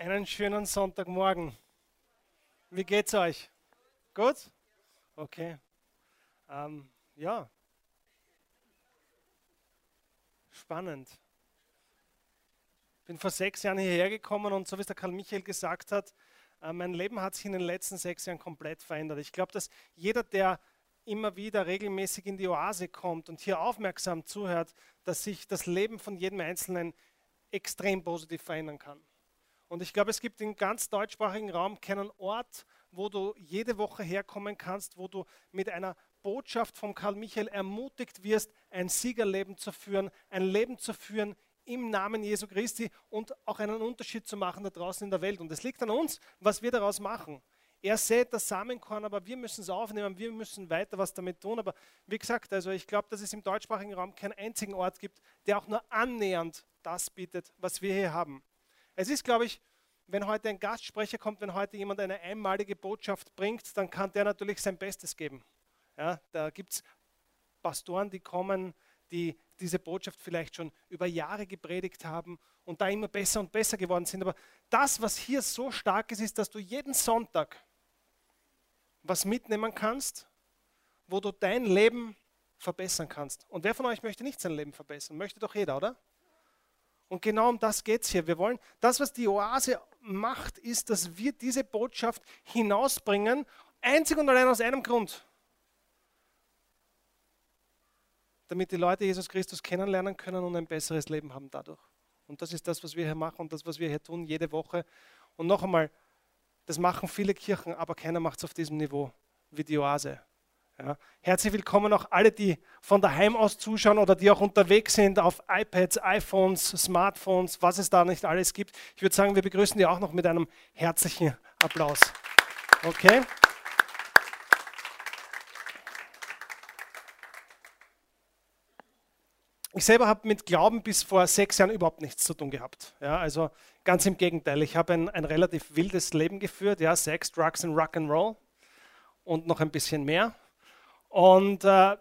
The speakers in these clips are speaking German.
Einen schönen Sonntagmorgen. Wie geht's euch? Gut? Okay. Ähm, ja. Spannend. Ich bin vor sechs Jahren hierher gekommen und so wie es der Karl Michael gesagt hat, äh, mein Leben hat sich in den letzten sechs Jahren komplett verändert. Ich glaube, dass jeder, der immer wieder regelmäßig in die Oase kommt und hier aufmerksam zuhört, dass sich das Leben von jedem Einzelnen extrem positiv verändern kann. Und ich glaube, es gibt im ganz deutschsprachigen Raum keinen Ort, wo du jede Woche herkommen kannst, wo du mit einer Botschaft von Karl Michael ermutigt wirst, ein Siegerleben zu führen, ein Leben zu führen im Namen Jesu Christi und auch einen Unterschied zu machen da draußen in der Welt. Und es liegt an uns, was wir daraus machen. Er sät das Samenkorn, aber wir müssen es aufnehmen, wir müssen weiter was damit tun. Aber wie gesagt, also ich glaube, dass es im deutschsprachigen Raum keinen einzigen Ort gibt, der auch nur annähernd das bietet, was wir hier haben. Es ist, glaube ich, wenn heute ein Gastsprecher kommt, wenn heute jemand eine einmalige Botschaft bringt, dann kann der natürlich sein Bestes geben. Ja, da gibt es Pastoren, die kommen, die diese Botschaft vielleicht schon über Jahre gepredigt haben und da immer besser und besser geworden sind. Aber das, was hier so stark ist, ist, dass du jeden Sonntag was mitnehmen kannst, wo du dein Leben verbessern kannst. Und wer von euch möchte nicht sein Leben verbessern? Möchte doch jeder, oder? Und genau um das geht es hier. Wir wollen, das, was die Oase macht, ist, dass wir diese Botschaft hinausbringen, einzig und allein aus einem Grund. Damit die Leute Jesus Christus kennenlernen können und ein besseres Leben haben dadurch. Und das ist das, was wir hier machen und das, was wir hier tun, jede Woche. Und noch einmal, das machen viele Kirchen, aber keiner macht es auf diesem Niveau wie die Oase. Ja. Herzlich willkommen auch alle, die von daheim aus zuschauen oder die auch unterwegs sind auf iPads, iPhones, Smartphones, was es da nicht alles gibt. Ich würde sagen, wir begrüßen die auch noch mit einem herzlichen Applaus. Okay? Ich selber habe mit Glauben bis vor sechs Jahren überhaupt nichts zu tun gehabt. Ja, also ganz im Gegenteil. Ich habe ein, ein relativ wildes Leben geführt. Ja, Sex, Drugs und Rock'n'Roll und noch ein bisschen mehr. Und äh,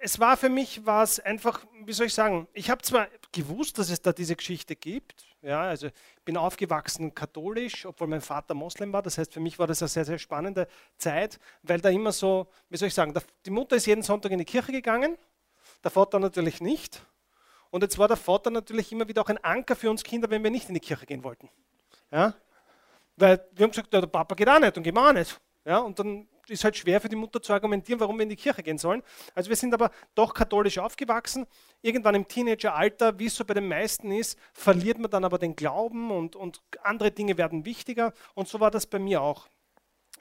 es war für mich war es einfach, wie soll ich sagen, ich habe zwar gewusst, dass es da diese Geschichte gibt, ja, also ich bin aufgewachsen katholisch, obwohl mein Vater Moslem war, das heißt für mich war das eine sehr, sehr spannende Zeit, weil da immer so, wie soll ich sagen, die Mutter ist jeden Sonntag in die Kirche gegangen, der Vater natürlich nicht und jetzt war der Vater natürlich immer wieder auch ein Anker für uns Kinder, wenn wir nicht in die Kirche gehen wollten. Ja? Weil wir haben gesagt, der Papa geht auch nicht und gehen wir auch nicht. Ja? Und dann ist halt schwer für die Mutter zu argumentieren, warum wir in die Kirche gehen sollen. Also wir sind aber doch katholisch aufgewachsen. Irgendwann im Teenageralter, wie es so bei den meisten ist, verliert man dann aber den Glauben und, und andere Dinge werden wichtiger. Und so war das bei mir auch.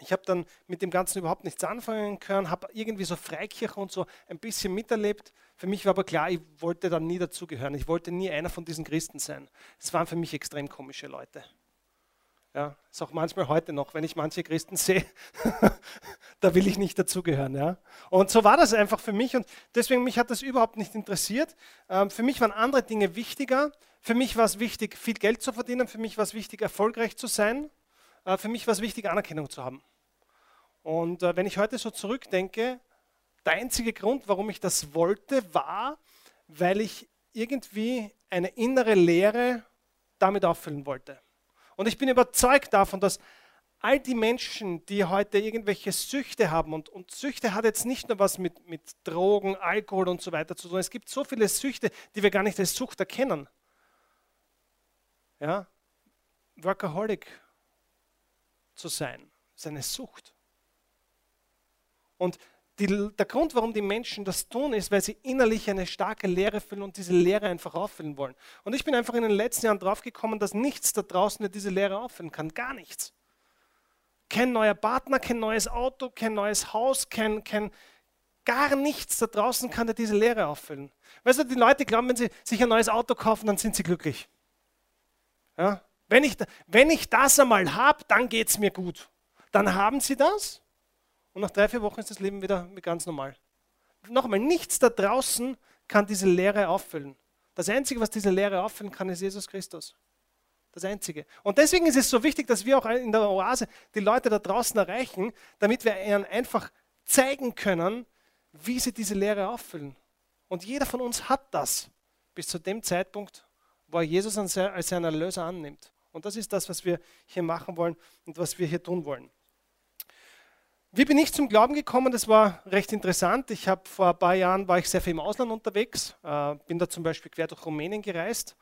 Ich habe dann mit dem Ganzen überhaupt nichts anfangen können, habe irgendwie so Freikirche und so ein bisschen miterlebt. Für mich war aber klar, ich wollte dann nie dazugehören. Ich wollte nie einer von diesen Christen sein. Es waren für mich extrem komische Leute. Ja, ist auch manchmal heute noch, wenn ich manche Christen sehe, da will ich nicht dazugehören. Ja. Und so war das einfach für mich und deswegen mich hat das überhaupt nicht interessiert. Ähm, für mich waren andere Dinge wichtiger. Für mich war es wichtig, viel Geld zu verdienen. Für mich war es wichtig, erfolgreich zu sein. Äh, für mich war es wichtig, Anerkennung zu haben. Und äh, wenn ich heute so zurückdenke, der einzige Grund, warum ich das wollte, war, weil ich irgendwie eine innere Leere damit auffüllen wollte. Und ich bin überzeugt davon, dass all die Menschen, die heute irgendwelche Süchte haben, und, und Süchte hat jetzt nicht nur was mit, mit Drogen, Alkohol und so weiter zu tun. Es gibt so viele Süchte, die wir gar nicht als Sucht erkennen. Ja? Workaholic zu sein, ist eine Sucht. Und die, der Grund, warum die Menschen das tun, ist, weil sie innerlich eine starke Leere fühlen und diese Leere einfach auffüllen wollen. Und ich bin einfach in den letzten Jahren draufgekommen, dass nichts da draußen diese Leere auffüllen kann. Gar nichts. Kein neuer Partner, kein neues Auto, kein neues Haus, kein, kein, gar nichts da draußen kann dir diese Leere auffüllen. Weißt du, die Leute glauben, wenn sie sich ein neues Auto kaufen, dann sind sie glücklich. Ja? Wenn, ich, wenn ich das einmal habe, dann geht es mir gut. Dann haben sie das und nach drei, vier Wochen ist das Leben wieder ganz normal. Nochmal, nichts da draußen kann diese Leere auffüllen. Das Einzige, was diese Leere auffüllen kann, ist Jesus Christus. Das Einzige. Und deswegen ist es so wichtig, dass wir auch in der Oase die Leute da draußen erreichen, damit wir ihnen einfach zeigen können, wie sie diese Leere auffüllen. Und jeder von uns hat das bis zu dem Zeitpunkt, wo er Jesus als seinen Erlöser annimmt. Und das ist das, was wir hier machen wollen und was wir hier tun wollen. Wie bin ich zum Glauben gekommen? Das war recht interessant. Ich habe vor ein paar Jahren war ich sehr viel im Ausland unterwegs, äh, bin da zum Beispiel quer durch Rumänien gereist,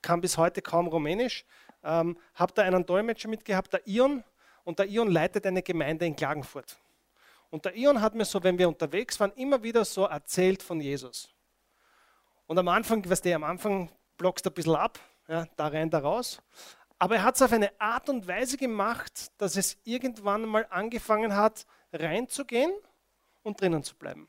kann bis heute kaum Rumänisch, ähm, habe da einen Dolmetscher mitgehabt, der Ion, und der Ion leitet eine Gemeinde in Klagenfurt. Und der Ion hat mir so, wenn wir unterwegs waren, immer wieder so erzählt von Jesus. Und am Anfang, was der am Anfang blockst du ein bisschen ab, ja, da rein, da raus. Aber er hat es auf eine Art und Weise gemacht, dass es irgendwann mal angefangen hat, reinzugehen und drinnen zu bleiben.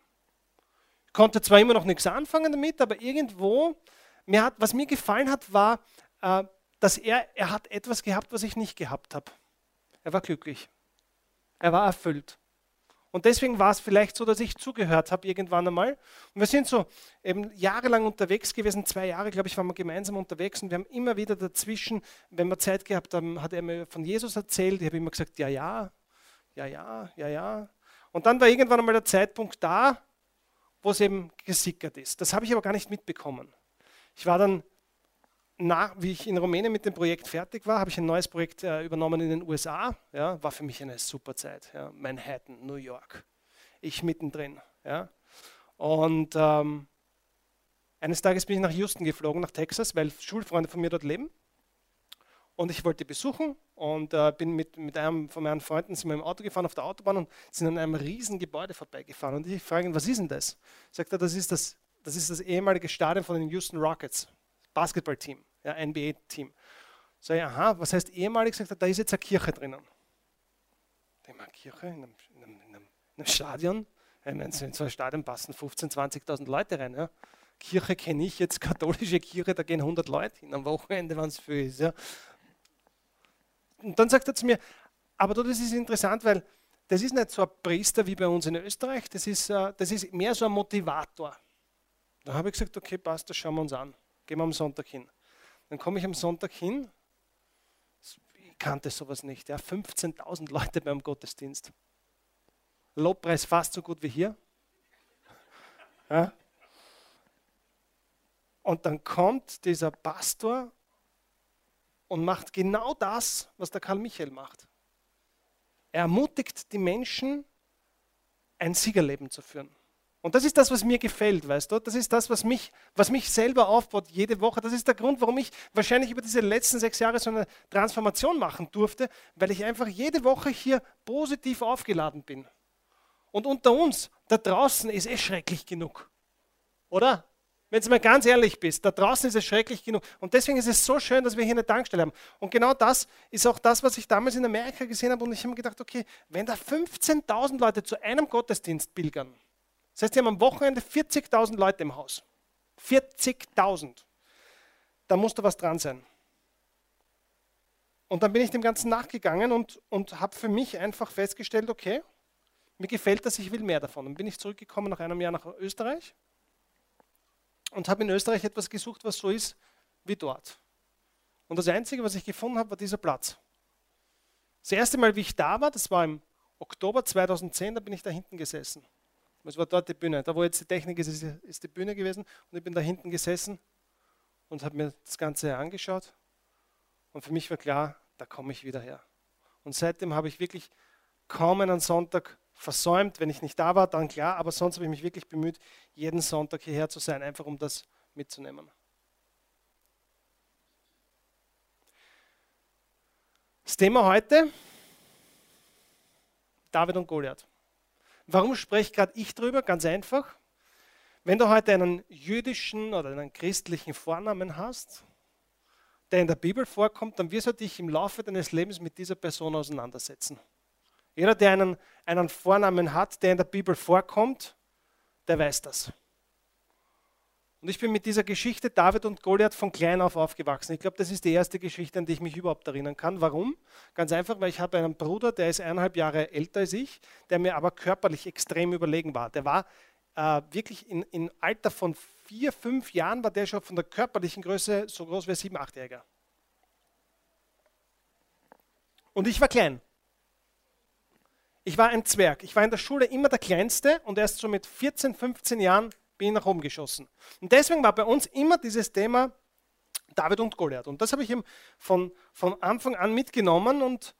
Ich konnte zwar immer noch nichts anfangen damit, aber irgendwo, mir hat, was mir gefallen hat, war, äh, dass er, er hat etwas gehabt, was ich nicht gehabt habe. Er war glücklich. Er war erfüllt. Und deswegen war es vielleicht so, dass ich zugehört habe irgendwann einmal. Und wir sind so eben jahrelang unterwegs gewesen, zwei Jahre, glaube ich, waren wir gemeinsam unterwegs und wir haben immer wieder dazwischen, wenn wir Zeit gehabt haben, hat er mir von Jesus erzählt. Ich habe immer gesagt, ja, ja, ja, ja, ja, ja. Und dann war irgendwann einmal der Zeitpunkt da, wo es eben gesickert ist. Das habe ich aber gar nicht mitbekommen. Ich war dann nach, wie ich in Rumänien mit dem Projekt fertig war, habe ich ein neues Projekt äh, übernommen in den USA. Ja, war für mich eine super Zeit. Ja. Manhattan, New York. Ich mittendrin. Ja. Und ähm, eines Tages bin ich nach Houston geflogen, nach Texas, weil Schulfreunde von mir dort leben. Und ich wollte besuchen und äh, bin mit, mit einem von meinen Freunden sind wir im Auto gefahren auf der Autobahn und sind an einem riesen Gebäude vorbeigefahren. Und ich frage ihn, was ist denn das? Sagt er, das ist das, das ist das ehemalige Stadion von den Houston Rockets. Basketballteam, ja, NBA-Team. So, ja, aha, was heißt ehemalig? Sagt er, da ist jetzt eine Kirche drinnen. Ich meine, Kirche in einem, in einem, in einem Stadion? Ich meine, in so ein Stadion passen 15.000, 20.000 Leute rein. Ja. Kirche kenne ich jetzt, katholische Kirche, da gehen 100 Leute hin am Wochenende, wenn es viel ist. Ja. Und dann sagt er zu mir, aber das ist interessant, weil das ist nicht so ein Priester wie bei uns in Österreich, das ist, äh, das ist mehr so ein Motivator. Da habe ich gesagt, okay, passt, das schauen wir uns an. Gehen wir am Sonntag hin. Dann komme ich am Sonntag hin. Ich kannte sowas nicht. Ja. 15.000 Leute beim Gottesdienst. Lobpreis fast so gut wie hier. Ja. Und dann kommt dieser Pastor und macht genau das, was der Karl Michael macht. Er ermutigt die Menschen, ein Siegerleben zu führen. Und das ist das, was mir gefällt, weißt du? Das ist das, was mich, was mich selber aufbaut jede Woche. Das ist der Grund, warum ich wahrscheinlich über diese letzten sechs Jahre so eine Transformation machen durfte, weil ich einfach jede Woche hier positiv aufgeladen bin. Und unter uns, da draußen ist es schrecklich genug. Oder? Wenn du mal ganz ehrlich bist, da draußen ist es schrecklich genug. Und deswegen ist es so schön, dass wir hier eine Tankstelle haben. Und genau das ist auch das, was ich damals in Amerika gesehen habe. Und ich habe mir gedacht, okay, wenn da 15.000 Leute zu einem Gottesdienst pilgern, das heißt, sie haben am Wochenende 40.000 Leute im Haus. 40.000. Da muss da was dran sein. Und dann bin ich dem Ganzen nachgegangen und, und habe für mich einfach festgestellt, okay, mir gefällt das, ich will mehr davon. Dann bin ich zurückgekommen nach einem Jahr nach Österreich und habe in Österreich etwas gesucht, was so ist wie dort. Und das Einzige, was ich gefunden habe, war dieser Platz. Das erste Mal, wie ich da war, das war im Oktober 2010, da bin ich da hinten gesessen. Es war dort die Bühne. Da, wo jetzt die Technik ist, ist die Bühne gewesen. Und ich bin da hinten gesessen und habe mir das Ganze angeschaut. Und für mich war klar, da komme ich wieder her. Und seitdem habe ich wirklich kaum einen Sonntag versäumt. Wenn ich nicht da war, dann klar. Aber sonst habe ich mich wirklich bemüht, jeden Sonntag hierher zu sein, einfach um das mitzunehmen. Das Thema heute, David und Goliath. Warum spreche gerade ich drüber? Ganz einfach. Wenn du heute einen jüdischen oder einen christlichen Vornamen hast, der in der Bibel vorkommt, dann wirst du dich im Laufe deines Lebens mit dieser Person auseinandersetzen. Jeder, der einen, einen Vornamen hat, der in der Bibel vorkommt, der weiß das. Und ich bin mit dieser Geschichte David und Goliath von klein auf aufgewachsen. Ich glaube, das ist die erste Geschichte, an die ich mich überhaupt erinnern kann. Warum? Ganz einfach, weil ich habe einen Bruder, der ist eineinhalb Jahre älter als ich, der mir aber körperlich extrem überlegen war. Der war äh, wirklich in, in Alter von vier, fünf Jahren, war der schon von der körperlichen Größe so groß wie ein sieben, achtjähriger. Und ich war klein. Ich war ein Zwerg. Ich war in der Schule immer der Kleinste und erst so mit 14, 15 Jahren bin nach oben geschossen. Und deswegen war bei uns immer dieses Thema, David und Goliath. Und das habe ich ihm von, von Anfang an mitgenommen und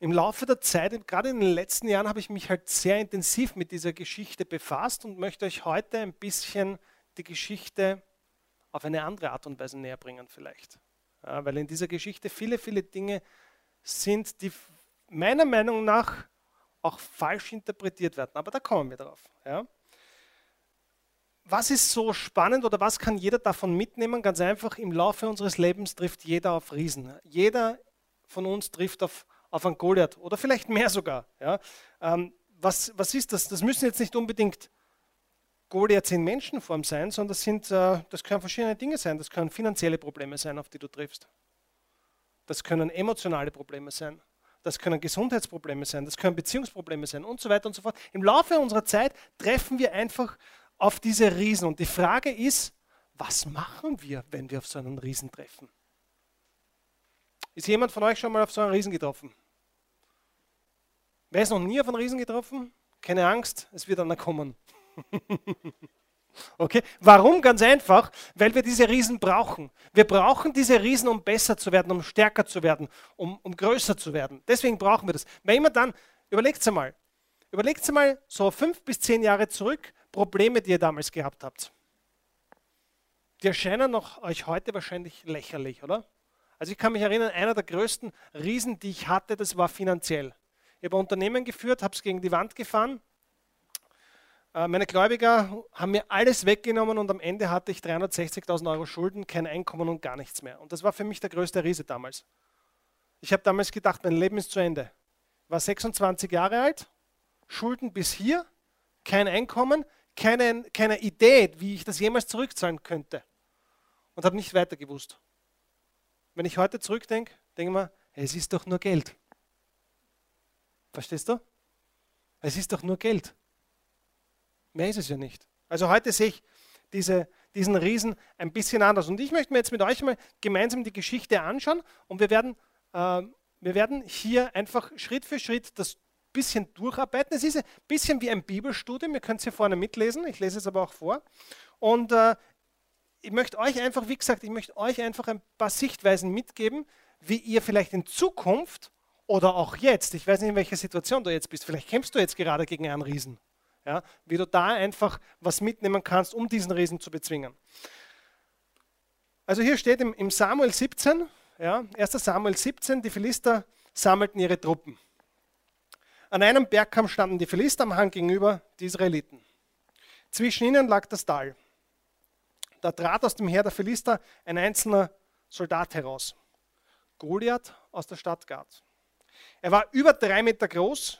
im Laufe der Zeit, gerade in den letzten Jahren, habe ich mich halt sehr intensiv mit dieser Geschichte befasst und möchte euch heute ein bisschen die Geschichte auf eine andere Art und Weise näher bringen vielleicht. Ja, weil in dieser Geschichte viele, viele Dinge sind, die meiner Meinung nach auch falsch interpretiert werden. Aber da kommen wir drauf. Ja. Was ist so spannend oder was kann jeder davon mitnehmen? Ganz einfach, im Laufe unseres Lebens trifft jeder auf Riesen. Jeder von uns trifft auf auf einen Goliath oder vielleicht mehr sogar. Ja? Ähm, was, was ist das? Das müssen jetzt nicht unbedingt Goliaths in Menschenform sein, sondern das, sind, äh, das können verschiedene Dinge sein. Das können finanzielle Probleme sein, auf die du triffst. Das können emotionale Probleme sein. Das können Gesundheitsprobleme sein. Das können Beziehungsprobleme sein und so weiter und so fort. Im Laufe unserer Zeit treffen wir einfach auf diese Riesen. Und die Frage ist, was machen wir, wenn wir auf so einen Riesen treffen? Ist jemand von euch schon mal auf so einen Riesen getroffen? Wer ist noch nie auf einen Riesen getroffen? Keine Angst, es wird einer kommen. okay? Warum? Ganz einfach, weil wir diese Riesen brauchen. Wir brauchen diese Riesen, um besser zu werden, um stärker zu werden, um, um größer zu werden. Deswegen brauchen wir das. Weil immer dann, überlegt mal, überlegt mal so fünf bis zehn Jahre zurück, Probleme, die ihr damals gehabt habt. Die erscheinen noch euch heute wahrscheinlich lächerlich, oder? Also ich kann mich erinnern, einer der größten Riesen, die ich hatte, das war finanziell. Ich habe ein Unternehmen geführt, habe es gegen die Wand gefahren. Äh, meine Gläubiger haben mir alles weggenommen und am Ende hatte ich 360.000 Euro Schulden, kein Einkommen und gar nichts mehr. Und das war für mich der größte Riese damals. Ich habe damals gedacht, mein Leben ist zu Ende. War 26 Jahre alt, Schulden bis hier, kein Einkommen, keine, keine Idee, wie ich das jemals zurückzahlen könnte. Und habe nicht weiter gewusst. Wenn ich heute zurückdenke, denke ich mir, es ist doch nur Geld. Verstehst du? Es ist doch nur Geld. Mehr ist es ja nicht. Also heute sehe ich diese, diesen Riesen ein bisschen anders. Und ich möchte mir jetzt mit euch mal gemeinsam die Geschichte anschauen und wir werden, äh, wir werden hier einfach Schritt für Schritt das bisschen durcharbeiten. Es ist ein bisschen wie ein Bibelstudium. Ihr könnt es hier vorne mitlesen. Ich lese es aber auch vor. Und äh, ich möchte euch einfach, wie gesagt, ich möchte euch einfach ein paar Sichtweisen mitgeben, wie ihr vielleicht in Zukunft oder auch jetzt, ich weiß nicht, in welcher Situation du jetzt bist, vielleicht kämpfst du jetzt gerade gegen einen Riesen, ja, wie du da einfach was mitnehmen kannst, um diesen Riesen zu bezwingen. Also hier steht im, im Samuel 17, ja, 1. Samuel 17, die Philister sammelten ihre Truppen. An einem Bergkamm standen die Philister am Hang gegenüber die Israeliten. Zwischen ihnen lag das Tal. Da trat aus dem Heer der Philister ein einzelner Soldat heraus. Goliath aus der Stadt Gad. Er war über drei Meter groß,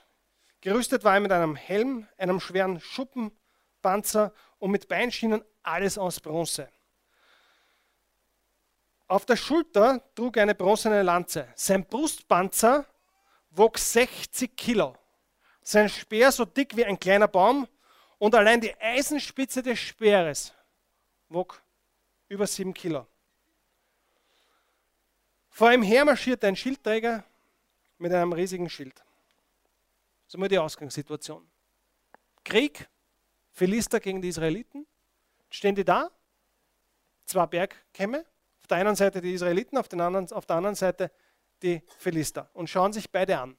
gerüstet war er mit einem Helm, einem schweren Schuppenpanzer und mit Beinschienen, alles aus Bronze. Auf der Schulter trug er eine bronzene Lanze. Sein Brustpanzer wog 60 Kilo. Sein Speer so dick wie ein kleiner Baum und allein die Eisenspitze des Speeres wog über sieben Kilo. Vor ihm her marschiert ein Schildträger mit einem riesigen Schild. Das ist mal die Ausgangssituation. Krieg, Philister gegen die Israeliten. Stehen die da? Zwei Bergkämme. Auf der einen Seite die Israeliten, auf, anderen, auf der anderen Seite die Philister. Und schauen sich beide an.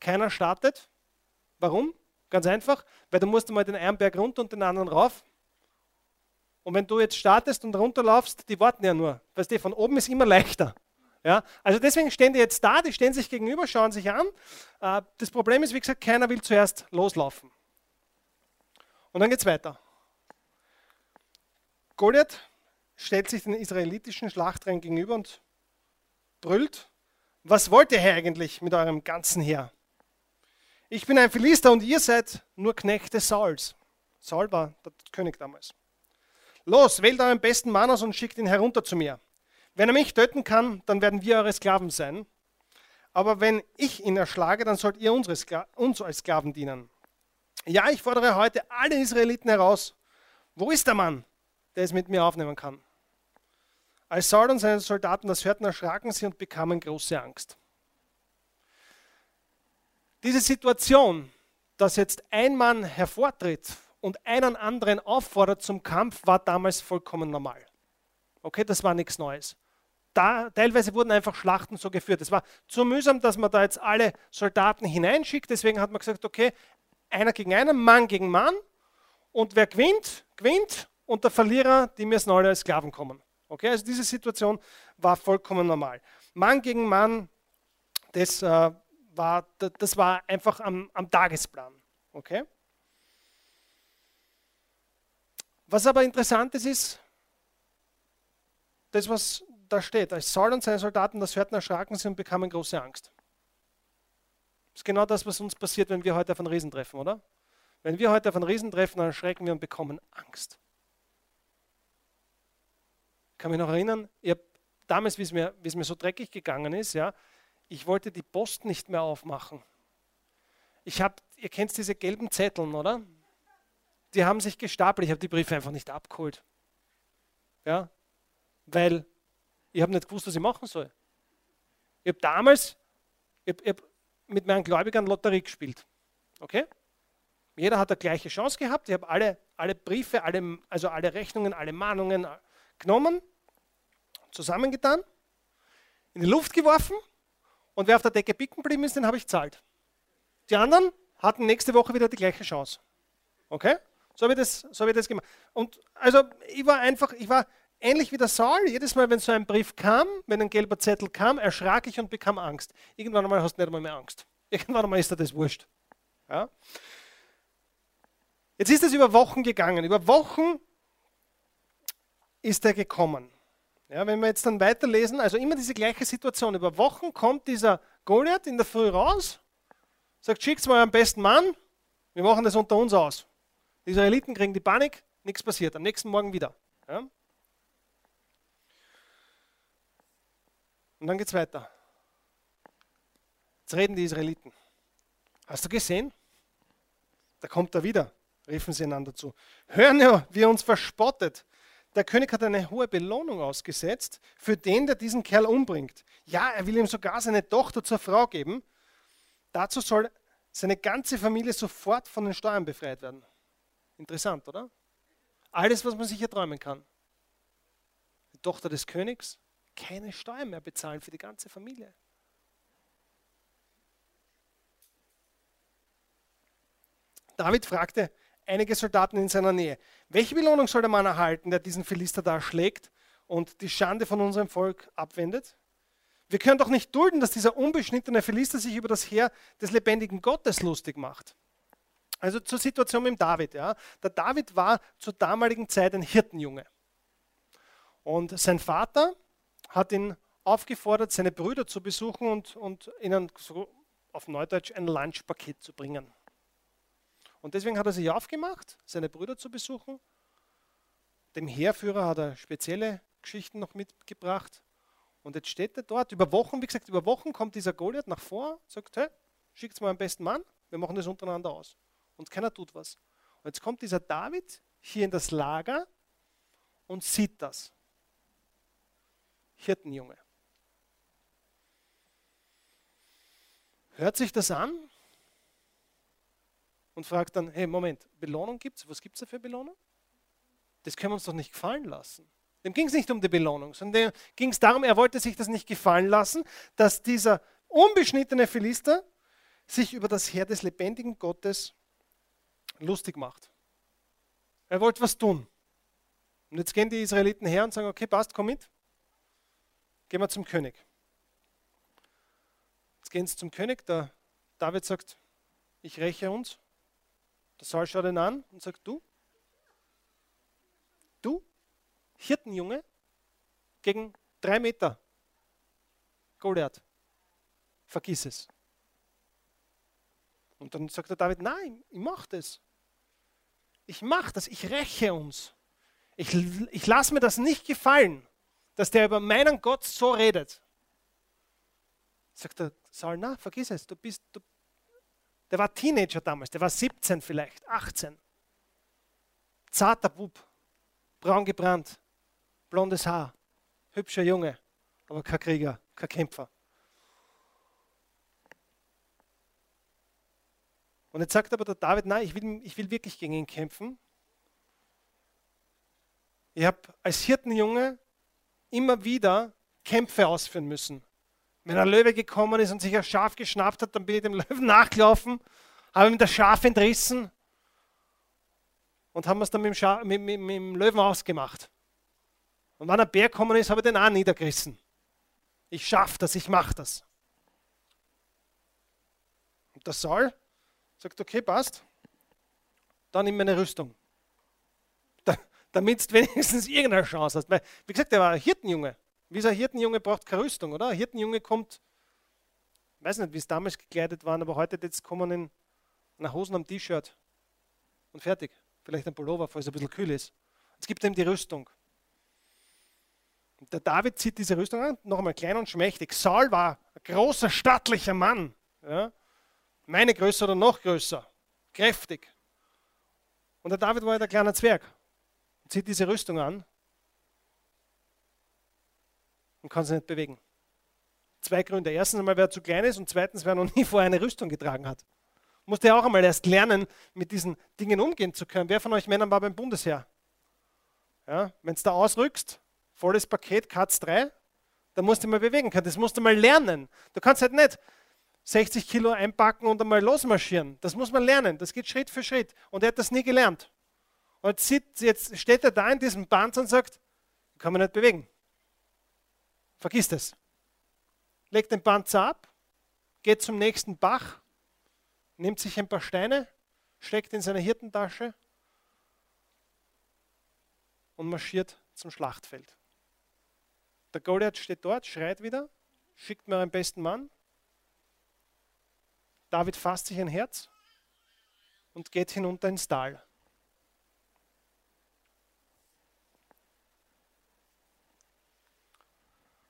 Keiner startet. Warum? Ganz einfach, weil du musst mal den einen Berg runter und den anderen rauf. Und wenn du jetzt startest und runterlaufst, die warten ja nur. Weißt du, von oben ist immer leichter. Ja? Also deswegen stehen die jetzt da, die stehen sich gegenüber, schauen sich an. Äh, das Problem ist, wie gesagt, keiner will zuerst loslaufen. Und dann geht es weiter. Goliath stellt sich den israelitischen Schlachtreihen gegenüber und brüllt, was wollt ihr eigentlich mit eurem ganzen Heer? Ich bin ein Philister und ihr seid nur Knechte Sauls. Saul war der König damals. Los, wählt euren besten Mann aus und schickt ihn herunter zu mir. Wenn er mich töten kann, dann werden wir eure Sklaven sein. Aber wenn ich ihn erschlage, dann sollt ihr uns als Sklaven dienen. Ja, ich fordere heute alle Israeliten heraus. Wo ist der Mann, der es mit mir aufnehmen kann? Als Saul und seine Soldaten das hörten, erschraken sie und bekamen große Angst. Diese Situation, dass jetzt ein Mann hervortritt und einen anderen auffordert zum Kampf, war damals vollkommen normal. Okay, das war nichts Neues. Da, teilweise wurden einfach Schlachten so geführt. Es war zu mühsam, dass man da jetzt alle Soldaten hineinschickt. Deswegen hat man gesagt, okay, einer gegen einen, Mann gegen Mann. Und wer gewinnt, gewinnt. Und der Verlierer, die müssen alle als Sklaven kommen. Okay, also diese Situation war vollkommen normal. Mann gegen Mann, das, äh, war, das war einfach am, am Tagesplan. Okay? Was aber interessant ist, ist, das, was da steht, als Saul und seine Soldaten das hörten, erschraken sie und bekamen große Angst. Das ist genau das, was uns passiert, wenn wir heute auf einen Riesen treffen, oder? Wenn wir heute auf einen Riesen treffen, dann erschrecken wir und bekommen Angst. Ich kann mich noch erinnern, ich damals, wie es, mir, wie es mir so dreckig gegangen ist, ja, ich wollte die Post nicht mehr aufmachen. Ich habe, ihr kennt diese gelben Zetteln, oder? Die haben sich gestapelt. Ich habe die Briefe einfach nicht abgeholt. Ja, weil ich habe nicht gewusst, was ich machen soll. Ich habe damals ich hab, ich hab mit meinen Gläubigern Lotterie gespielt. Okay? Jeder hat eine gleiche Chance gehabt. Ich habe alle, alle Briefe, alle, also alle Rechnungen, alle Mahnungen genommen, zusammengetan, in die Luft geworfen und wer auf der Decke picken geblieben ist, den habe ich zahlt. Die anderen hatten nächste Woche wieder die gleiche Chance. Okay? So habe ich das, so habe ich das gemacht. Und also ich war einfach, ich war ähnlich wie der Saul. Jedes Mal, wenn so ein Brief kam, wenn ein gelber Zettel kam, erschrak ich und bekam Angst. Irgendwann einmal hast du nicht einmal mehr Angst. Irgendwann einmal ist dir das wurscht. Ja? Jetzt ist es über Wochen gegangen. Über Wochen ist er gekommen. Ja, wenn wir jetzt dann weiterlesen, also immer diese gleiche Situation. Über Wochen kommt dieser Goliath in der Früh raus, sagt, schickt mal euren besten Mann, wir machen das unter uns aus. Die Israeliten kriegen die Panik, nichts passiert. Am nächsten Morgen wieder. Ja? Und dann geht es weiter. Jetzt reden die Israeliten. Hast du gesehen? Da kommt er wieder, riefen sie einander zu. Hören er uns verspottet. Der König hat eine hohe Belohnung ausgesetzt für den, der diesen Kerl umbringt. Ja, er will ihm sogar seine Tochter zur Frau geben. Dazu soll seine ganze Familie sofort von den Steuern befreit werden. Interessant, oder? Alles, was man sich hier träumen kann. Die Tochter des Königs, keine Steuern mehr bezahlen für die ganze Familie. David fragte einige Soldaten in seiner Nähe, welche Belohnung soll der Mann erhalten, der diesen Philister da schlägt und die Schande von unserem Volk abwendet? Wir können doch nicht dulden, dass dieser unbeschnittene Philister sich über das Heer des lebendigen Gottes lustig macht. Also zur Situation mit David. Ja. Der David war zur damaligen Zeit ein Hirtenjunge. Und sein Vater hat ihn aufgefordert, seine Brüder zu besuchen und, und ihnen so auf Neudeutsch ein Lunchpaket zu bringen. Und deswegen hat er sich aufgemacht, seine Brüder zu besuchen. Dem Heerführer hat er spezielle Geschichten noch mitgebracht. Und jetzt steht er dort, über Wochen, wie gesagt, über Wochen kommt dieser Goliath nach vor, sagt, hey, schickt mal einen besten Mann, wir machen das untereinander aus. Und keiner tut was. Und jetzt kommt dieser David hier in das Lager und sieht das. Hirtenjunge. Hört sich das an und fragt dann, hey, Moment, Belohnung gibt es? Was gibt es da für Belohnung? Das können wir uns doch nicht gefallen lassen. Dem ging es nicht um die Belohnung, sondern ging es darum, er wollte sich das nicht gefallen lassen, dass dieser unbeschnittene Philister sich über das Heer des lebendigen Gottes lustig macht. Er wollte was tun. Und jetzt gehen die Israeliten her und sagen, okay, passt, komm mit. Gehen wir zum König. Jetzt gehen sie zum König. Der David sagt, ich räche uns. Der Saul schaut ihn an und sagt, du, du, Hirtenjunge, gegen drei Meter Goliath, vergiss es. Und dann sagt der David, nein, ich mache das. Ich mache das, ich räche uns. Ich, ich lasse mir das nicht gefallen dass der über meinen Gott so redet. Sagt der Saul, na, vergiss es, du bist, du, der war Teenager damals, der war 17 vielleicht, 18. Zarter Bub, braun gebrannt, blondes Haar, hübscher Junge, aber kein Krieger, kein Kämpfer. Und jetzt sagt aber der David, nein, ich will, ich will wirklich gegen ihn kämpfen. Ich habe als Hirtenjunge immer wieder Kämpfe ausführen müssen. Wenn ein Löwe gekommen ist und sich ein Schaf geschnappt hat, dann bin ich dem Löwen nachgelaufen, habe ihm das Schaf entrissen und haben es dann mit dem, Schaf, mit, mit, mit dem Löwen ausgemacht. Und wenn ein Bär gekommen ist, habe ich den auch niedergerissen. Ich schaffe das, ich mache das. Und der Saul sagt, okay, passt, dann nimm meine Rüstung. Da, damit du wenigstens irgendeine Chance hast. Weil, wie gesagt, der war ein Hirtenjunge. Wie so ein Hirtenjunge braucht keine Rüstung, oder? Ein Hirtenjunge kommt, ich weiß nicht, wie es damals gekleidet waren, aber heute jetzt kommen in einer Hosen am T-Shirt und fertig. Vielleicht ein Pullover, falls es ein bisschen kühl ist. Es gibt ihm die Rüstung. Und der David zieht diese Rüstung an, noch einmal klein und schmächtig. Saul war ein großer, stattlicher Mann. Ja? Meine Größe oder noch größer. Kräftig. Und der David war ja der kleine Zwerg. Und zieht diese Rüstung an und kann sich nicht bewegen. Zwei Gründe. Erstens einmal, wer zu klein ist und zweitens, wer noch nie vorher eine Rüstung getragen hat. Musste ja auch einmal erst lernen, mit diesen Dingen umgehen zu können. Wer von euch Männern war beim Bundesheer? Ja, Wenn du da ausrückst, volles Paket, Katz 3, dann musst du mal bewegen können. Das musst du mal lernen. Du kannst halt nicht 60 Kilo einpacken und einmal losmarschieren. Das muss man lernen. Das geht Schritt für Schritt. Und er hat das nie gelernt. Und jetzt steht er da in diesem Band und sagt, kann man nicht bewegen. Vergiss das. Legt den Panzer ab, geht zum nächsten Bach, nimmt sich ein paar Steine, steckt in seine Hirtentasche und marschiert zum Schlachtfeld. Der Goliath steht dort, schreit wieder, schickt mir einen besten Mann. David fasst sich ein Herz und geht hinunter ins Tal.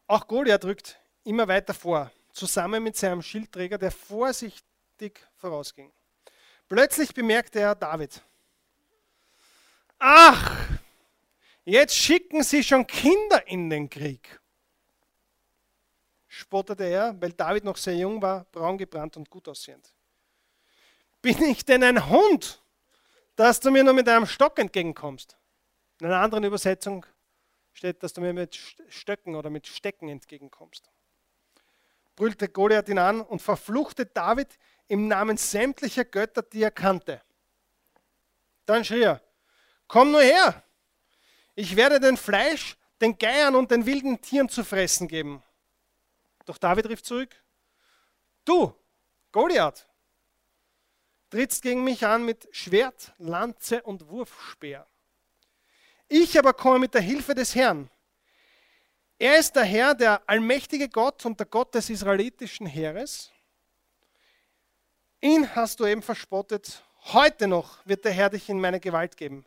Auch Goliath rückt immer weiter vor, zusammen mit seinem Schildträger, der vorsichtig vorausging. Plötzlich bemerkte er David. Ach, jetzt schicken sie schon Kinder in den Krieg, spottete er, weil David noch sehr jung war, braun gebrannt und gut aussehend. Bin ich denn ein Hund, dass du mir nur mit einem Stock entgegenkommst? In einer anderen Übersetzung steht, dass du mir mit Stöcken oder mit Stecken entgegenkommst. Brüllte Goliath ihn an und verfluchte David im Namen sämtlicher Götter, die er kannte. Dann schrie er, komm nur her, ich werde den Fleisch, den Geiern und den wilden Tieren zu fressen geben. Doch David rief zurück, du, Goliath, trittst gegen mich an mit Schwert, Lanze und Wurfspeer. Ich aber komme mit der Hilfe des Herrn. Er ist der Herr, der allmächtige Gott und der Gott des israelitischen Heeres. Ihn hast du eben verspottet. Heute noch wird der Herr dich in meine Gewalt geben.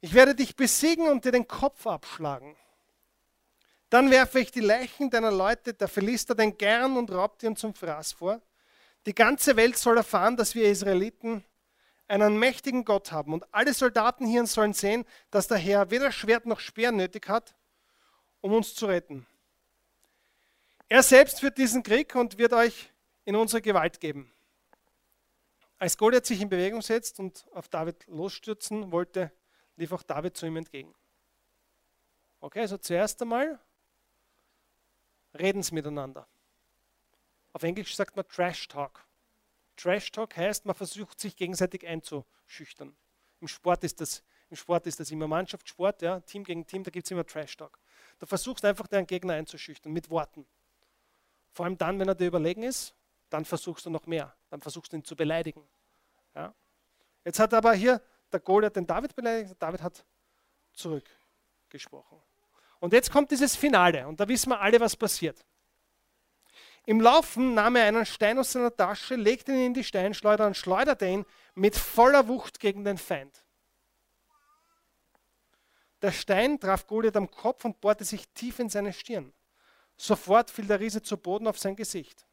Ich werde dich besiegen und dir den Kopf abschlagen. Dann werfe ich die Leichen deiner Leute, der Philister, den Gern und Raubtieren zum Fraß vor. Die ganze Welt soll erfahren, dass wir Israeliten einen mächtigen Gott haben. Und alle Soldaten hier sollen sehen, dass der Herr weder Schwert noch Speer nötig hat, um uns zu retten. Er selbst führt diesen Krieg und wird euch in unsere Gewalt geben. Als Goliath sich in Bewegung setzt und auf David losstürzen wollte, lief auch David zu ihm entgegen. Okay, also zuerst einmal reden sie miteinander. Auf Englisch sagt man Trash Talk. Trash Talk heißt, man versucht sich gegenseitig einzuschüchtern. Im Sport ist das, im Sport ist das immer Mannschaftssport, ja, Team gegen Team, da gibt es immer Trash Talk. Du versuchst einfach deinen Gegner einzuschüchtern mit Worten. Vor allem dann, wenn er dir überlegen ist, dann versuchst du noch mehr. Dann versuchst du ihn zu beleidigen. Ja. Jetzt hat aber hier der Goliath den David beleidigt, David hat zurückgesprochen. Und jetzt kommt dieses Finale und da wissen wir alle, was passiert. Im Laufen nahm er einen Stein aus seiner Tasche, legte ihn in die Steinschleuder und schleuderte ihn mit voller Wucht gegen den Feind. Der Stein traf Goliath am Kopf und bohrte sich tief in seine Stirn. Sofort fiel der Riese zu Boden auf sein Gesicht.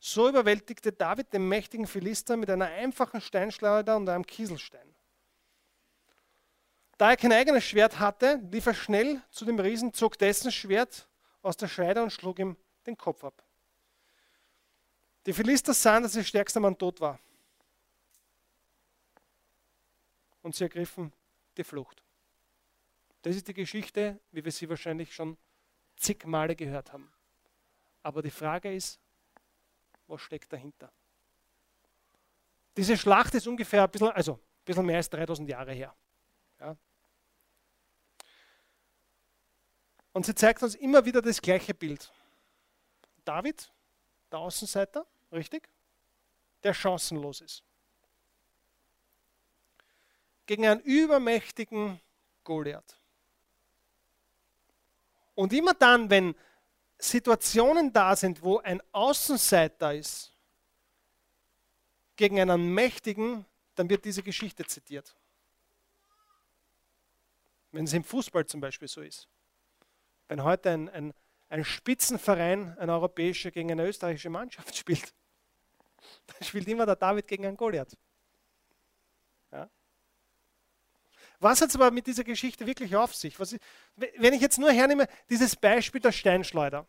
So überwältigte David den mächtigen Philister mit einer einfachen Steinschleuder und einem Kieselstein. Da er kein eigenes Schwert hatte, lief er schnell zu dem Riesen, zog dessen Schwert aus der Scheide und schlug ihm den Kopf ab. Die Philister sahen, dass ihr stärkster Mann tot war. Und sie ergriffen die Flucht. Das ist die Geschichte, wie wir sie wahrscheinlich schon zig Male gehört haben. Aber die Frage ist, was steckt dahinter? Diese Schlacht ist ungefähr ein bisschen, also ein bisschen mehr als 3000 Jahre her. Ja. Und sie zeigt uns immer wieder das gleiche Bild. David, der Außenseiter, richtig? Der chancenlos ist. Gegen einen übermächtigen Goliath. Und immer dann, wenn Situationen da sind, wo ein Außenseiter ist, gegen einen Mächtigen, dann wird diese Geschichte zitiert. Wenn es im Fußball zum Beispiel so ist. Wenn heute ein, ein, ein Spitzenverein, ein europäischer, gegen eine österreichische Mannschaft spielt, dann spielt immer der David gegen einen Goliath. Ja? Was hat es aber mit dieser Geschichte wirklich auf sich? Ich, wenn ich jetzt nur hernehme, dieses Beispiel der Steinschleuder.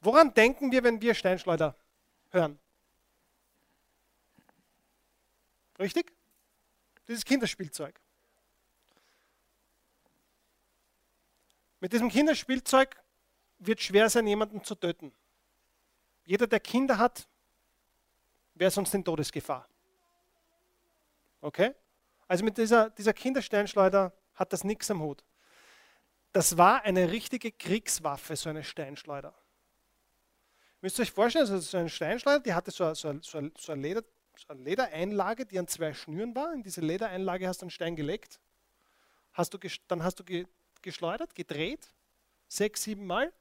Woran denken wir, wenn wir Steinschleuder hören? Richtig? Dieses Kinderspielzeug. Mit diesem Kinderspielzeug wird schwer sein, jemanden zu töten. Jeder, der Kinder hat, wäre sonst in Todesgefahr. Okay? Also mit dieser, dieser Kindersteinschleuder hat das nichts am Hut. Das war eine richtige Kriegswaffe, so eine Steinschleuder. Müsst ihr euch vorstellen, also so eine Steinschleuder, die hatte so, so, so, so eine Leder, so eine Ledereinlage, die an zwei Schnüren war. In diese Ledereinlage hast du einen Stein gelegt. Hast du, dann hast du geschleudert, gedreht, sechs, sieben Mal.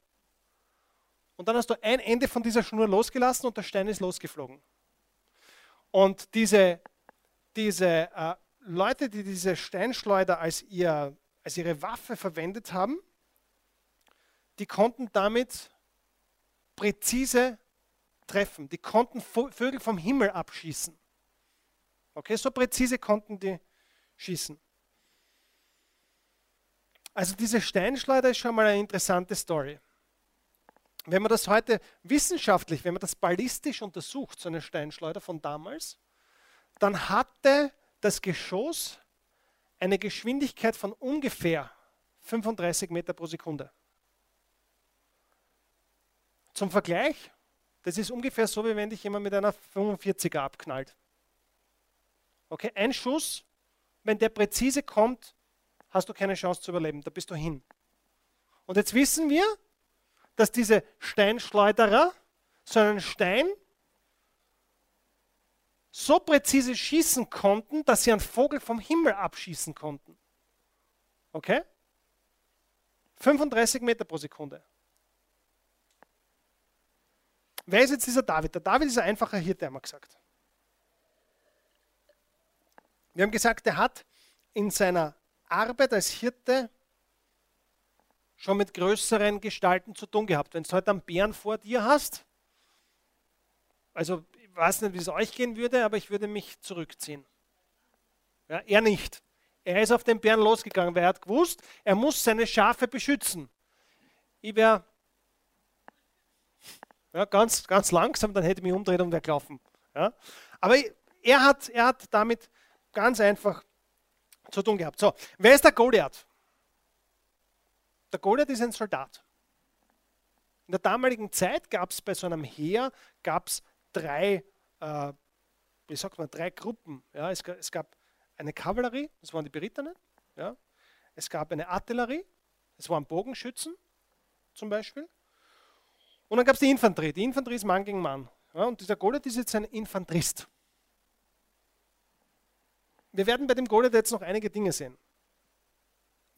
Und dann hast du ein Ende von dieser Schnur losgelassen und der Stein ist losgeflogen. Und diese, diese äh, Leute, die diese Steinschleuder als, ihr, als ihre Waffe verwendet haben, die konnten damit präzise treffen. Die konnten Vögel vom Himmel abschießen. Okay, so präzise konnten die schießen. Also diese Steinschleuder ist schon mal eine interessante Story. Wenn man das heute wissenschaftlich, wenn man das ballistisch untersucht, so eine Steinschleuder von damals, dann hatte das Geschoss eine Geschwindigkeit von ungefähr 35 Meter pro Sekunde. Zum Vergleich, das ist ungefähr so, wie wenn dich jemand mit einer 45er abknallt. Okay, ein Schuss, wenn der präzise kommt, hast du keine Chance zu überleben, da bist du hin. Und jetzt wissen wir, dass diese Steinschleuderer so einen Stein so präzise schießen konnten, dass sie einen Vogel vom Himmel abschießen konnten. Okay? 35 Meter pro Sekunde. Wer ist jetzt dieser David? Der David ist ein einfacher Hirte, haben wir gesagt. Wir haben gesagt, er hat in seiner Arbeit als Hirte schon mit größeren Gestalten zu tun gehabt. Wenn du heute einen Bären vor dir hast, also ich weiß nicht, wie es euch gehen würde, aber ich würde mich zurückziehen. Ja, er nicht. Er ist auf den Bären losgegangen, weil er hat gewusst, er muss seine Schafe beschützen. Ich wäre ja, ganz, ganz langsam, dann hätte ich mich umdreht und wäre gelaufen. Ja. Aber er hat, er hat damit ganz einfach zu tun gehabt. So, wer ist der Goliath? Der Goliath ist ein Soldat. In der damaligen Zeit gab es bei so einem Heer gab's drei, äh, wie sagt man, drei Gruppen. Ja, es, es, gab eine Kavallerie, das waren die Berittenen. Ja. Es gab eine Artillerie, das waren Bogenschützen zum Beispiel. Und dann gab es die Infanterie. Die Infanterie ist Mann gegen Mann. Ja, und dieser Goliath ist jetzt ein Infanterist. Wir werden bei dem Goliath jetzt noch einige Dinge sehen.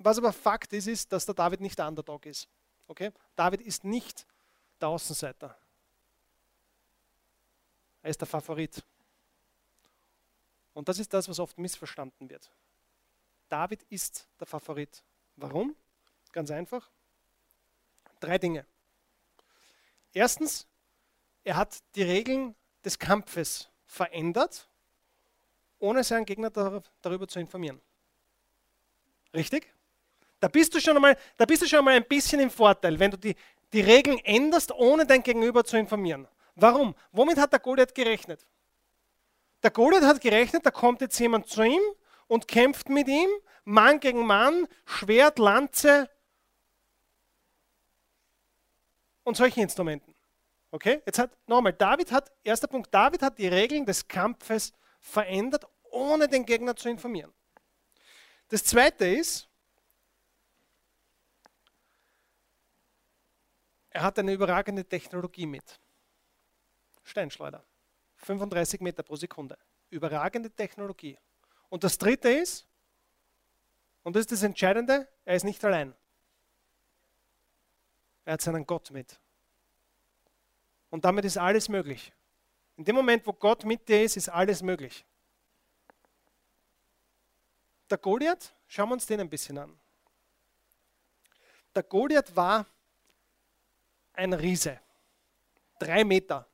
Was aber Fakt ist, ist, dass der David nicht der Underdog ist. Okay? David ist nicht der Außenseiter. Er ist der Favorit. Und das ist das, was oft missverstanden wird. David ist der Favorit. Warum? Ganz einfach. Drei Dinge. Erstens, er hat die Regeln des Kampfes verändert ohne seinen Gegner darüber zu informieren. Richtig? Da bist du schon einmal, da bist du schon einmal ein bisschen im Vorteil, wenn du die, die Regeln änderst, ohne dein Gegenüber zu informieren. Warum? Womit hat der Goliath gerechnet? Der Goliath hat gerechnet, da kommt jetzt jemand zu ihm und kämpft mit ihm, Mann gegen Mann, Schwert, Lanze. und solchen Instrumenten. Okay? Jetzt hat, nochmal, David hat, erster Punkt, David hat die Regeln des Kampfes verändert, ohne den Gegner zu informieren. Das zweite ist, er hat eine überragende Technologie mit. Steinschleuder. 35 Meter pro Sekunde. Überragende Technologie. Und das dritte ist, und das ist das Entscheidende, er ist nicht allein. Er hat seinen Gott mit. Und damit ist alles möglich. In dem Moment, wo Gott mit dir ist, ist alles möglich. Der Goliath, schauen wir uns den ein bisschen an. Der Goliath war ein Riese. Drei Meter.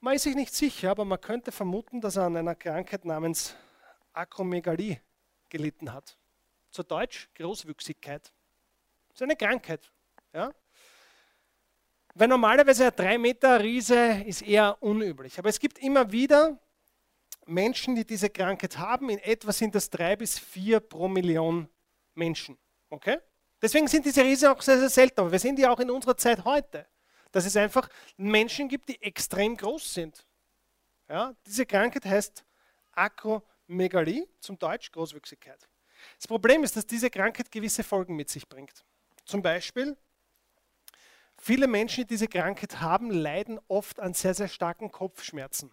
Man ist sich nicht sicher, aber man könnte vermuten, dass er an einer Krankheit namens Akromegalie gelitten hat. Zu Deutsch Großwüchsigkeit. Das ist eine Krankheit. Ja? Weil normalerweise ein 3 Meter Riese ist eher unüblich. Aber es gibt immer wieder Menschen, die diese Krankheit haben. In etwa sind das drei bis vier pro Million Menschen. Okay? Deswegen sind diese Riesen auch sehr, sehr selten. Aber wir sehen die auch in unserer Zeit heute. Dass es einfach Menschen gibt, die extrem groß sind. Ja? Diese Krankheit heißt Akromegalie, zum Deutsch Großwüchsigkeit. Das Problem ist, dass diese Krankheit gewisse Folgen mit sich bringt. Zum Beispiel, viele Menschen, die diese Krankheit haben, leiden oft an sehr, sehr starken Kopfschmerzen.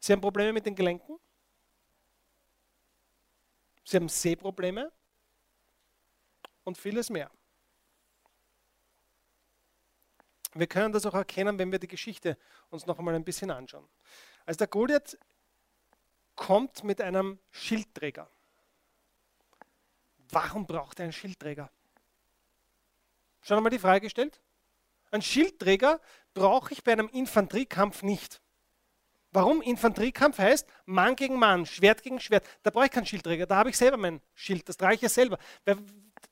Sie haben Probleme mit den Gelenken. Sie haben Sehprobleme und vieles mehr. Wir können das auch erkennen, wenn wir die Geschichte uns noch einmal ein bisschen anschauen. Also der Goliath kommt mit einem Schildträger. Warum braucht er einen Schildträger? Schon einmal die Frage gestellt? Ein Schildträger brauche ich bei einem Infanteriekampf nicht. Warum? Infanteriekampf heißt Mann gegen Mann, Schwert gegen Schwert. Da brauche ich keinen Schildträger, da habe ich selber mein Schild, das trage ich ja selber.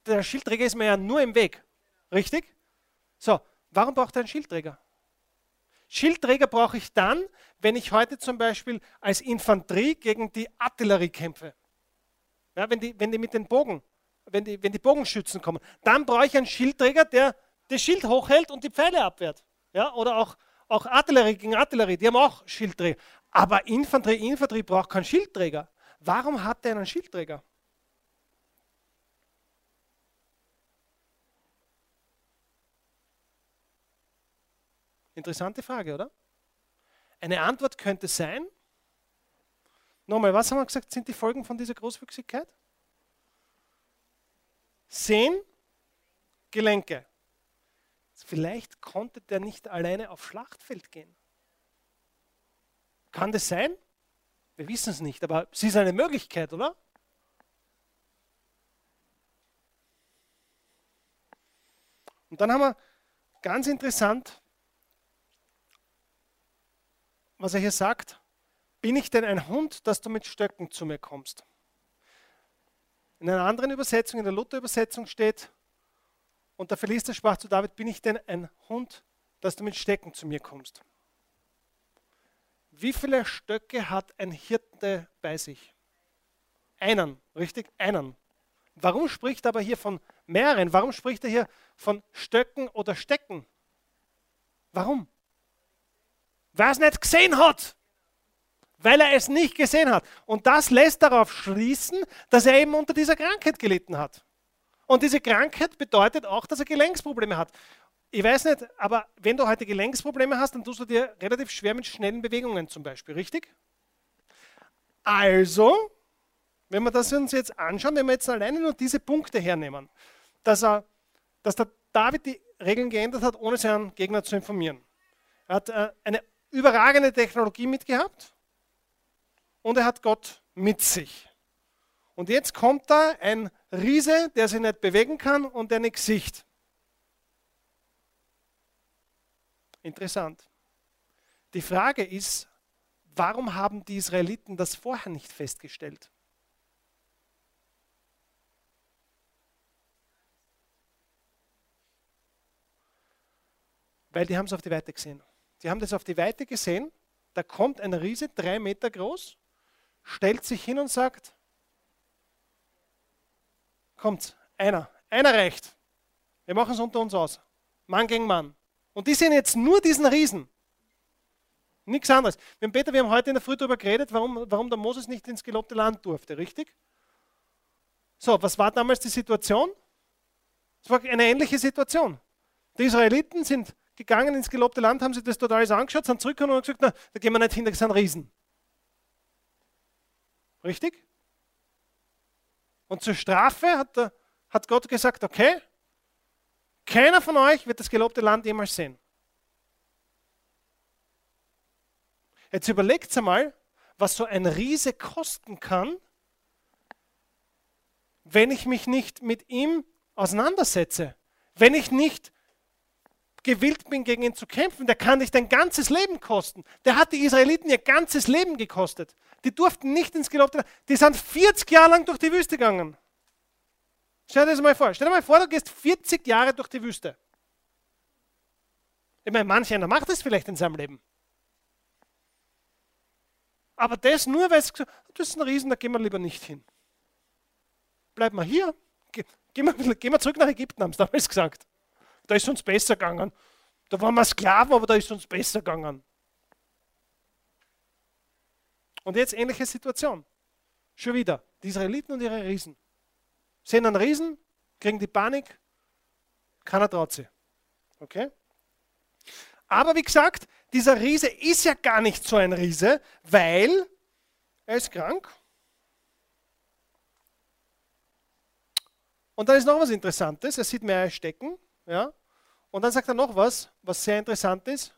Der Schildträger ist mir ja nur im Weg. Richtig? So, warum braucht er einen Schildträger? Schildträger brauche ich dann, wenn ich heute zum Beispiel als Infanterie gegen die Artillerie kämpfe. Ja, wenn, die, wenn die mit den Bogen, wenn die, wenn die Bogenschützen kommen, dann brauche ich einen Schildträger, der das Schild hochhält und die Pfeile abwehrt. Ja, oder auch auch Artillerie gegen Artillerie, die haben auch Schildträger. Aber Infanterie, Infanterie braucht keinen Schildträger. Warum hat der einen Schildträger? Interessante Frage, oder? Eine Antwort könnte sein, nochmal, was haben wir gesagt, sind die Folgen von dieser Großwüchsigkeit? Sehen, Gelenke. Vielleicht konnte der nicht alleine aufs Schlachtfeld gehen. Kann das sein? Wir wissen es nicht, aber es ist eine Möglichkeit, oder? Und dann haben wir ganz interessant, was er hier sagt. Bin ich denn ein Hund, dass du mit Stöcken zu mir kommst? In einer anderen Übersetzung, in der Luther-Übersetzung steht, und der Philister sprach zu David, bin ich denn ein Hund, dass du mit Stecken zu mir kommst? Wie viele Stöcke hat ein Hirte bei sich? Einen, richtig? Einen. Warum spricht er aber hier von mehreren? Warum spricht er hier von Stöcken oder Stecken? Warum? Weil er es nicht gesehen hat. Weil er es nicht gesehen hat. Und das lässt darauf schließen, dass er eben unter dieser Krankheit gelitten hat. Und diese Krankheit bedeutet auch, dass er Gelenksprobleme hat. Ich weiß nicht, aber wenn du heute Gelenksprobleme hast, dann tust du dir relativ schwer mit schnellen Bewegungen zum Beispiel, richtig? Also, wenn wir das uns jetzt anschauen, wenn wir jetzt alleine nur diese Punkte hernehmen, dass, er, dass der David die Regeln geändert hat, ohne seinen Gegner zu informieren. Er hat äh, eine überragende Technologie mitgehabt und er hat Gott mit sich. Und jetzt kommt da ein Riese, der sich nicht bewegen kann und der nichts sieht. Interessant. Die Frage ist, warum haben die Israeliten das vorher nicht festgestellt? Weil die haben es auf die Weite gesehen. Die haben das auf die Weite gesehen. Da kommt ein Riese, drei Meter groß, stellt sich hin und sagt, Kommt, einer. Einer reicht. Wir machen es unter uns aus. Mann gegen Mann. Und die sehen jetzt nur diesen Riesen. Nichts anderes. Wir Peter, wir haben heute in der Früh darüber geredet, warum, warum der Moses nicht ins gelobte Land durfte, richtig? So, was war damals die Situation? Es war eine ähnliche Situation. Die Israeliten sind gegangen ins gelobte Land, haben sich das dort alles angeschaut, sind zurückgekommen und gesagt, na, da gehen wir nicht hin, das sind Riesen. Richtig? Und zur Strafe hat, der, hat Gott gesagt, okay, keiner von euch wird das gelobte Land jemals sehen. Jetzt überlegt einmal, was so ein Riese kosten kann, wenn ich mich nicht mit ihm auseinandersetze. Wenn ich nicht gewillt bin, gegen ihn zu kämpfen, der kann dich dein ganzes Leben kosten. Der hat die Israeliten ihr ganzes Leben gekostet. Die durften nicht ins gelobte. Die sind 40 Jahre lang durch die Wüste gegangen. Stell dir das mal vor. Stell dir mal vor, du gehst 40 Jahre durch die Wüste. Ich meine, manch einer macht das vielleicht in seinem Leben. Aber das nur, weil es gesagt das ist ein Riesen, da gehen wir lieber nicht hin. Bleiben wir hier. Ge gehen, wir, gehen wir zurück nach Ägypten, haben sie damals gesagt. Da ist uns besser gegangen. Da waren wir Sklaven, aber da ist uns besser gegangen. Und jetzt ähnliche Situation. Schon wieder. Die Israeliten und ihre Riesen sehen einen Riesen, kriegen die Panik, keiner traut sie. Okay? Aber wie gesagt, dieser Riese ist ja gar nicht so ein Riese, weil er ist krank. Und dann ist noch was Interessantes. Er sieht mehr stecken. Ja? Und dann sagt er noch was, was sehr interessant ist.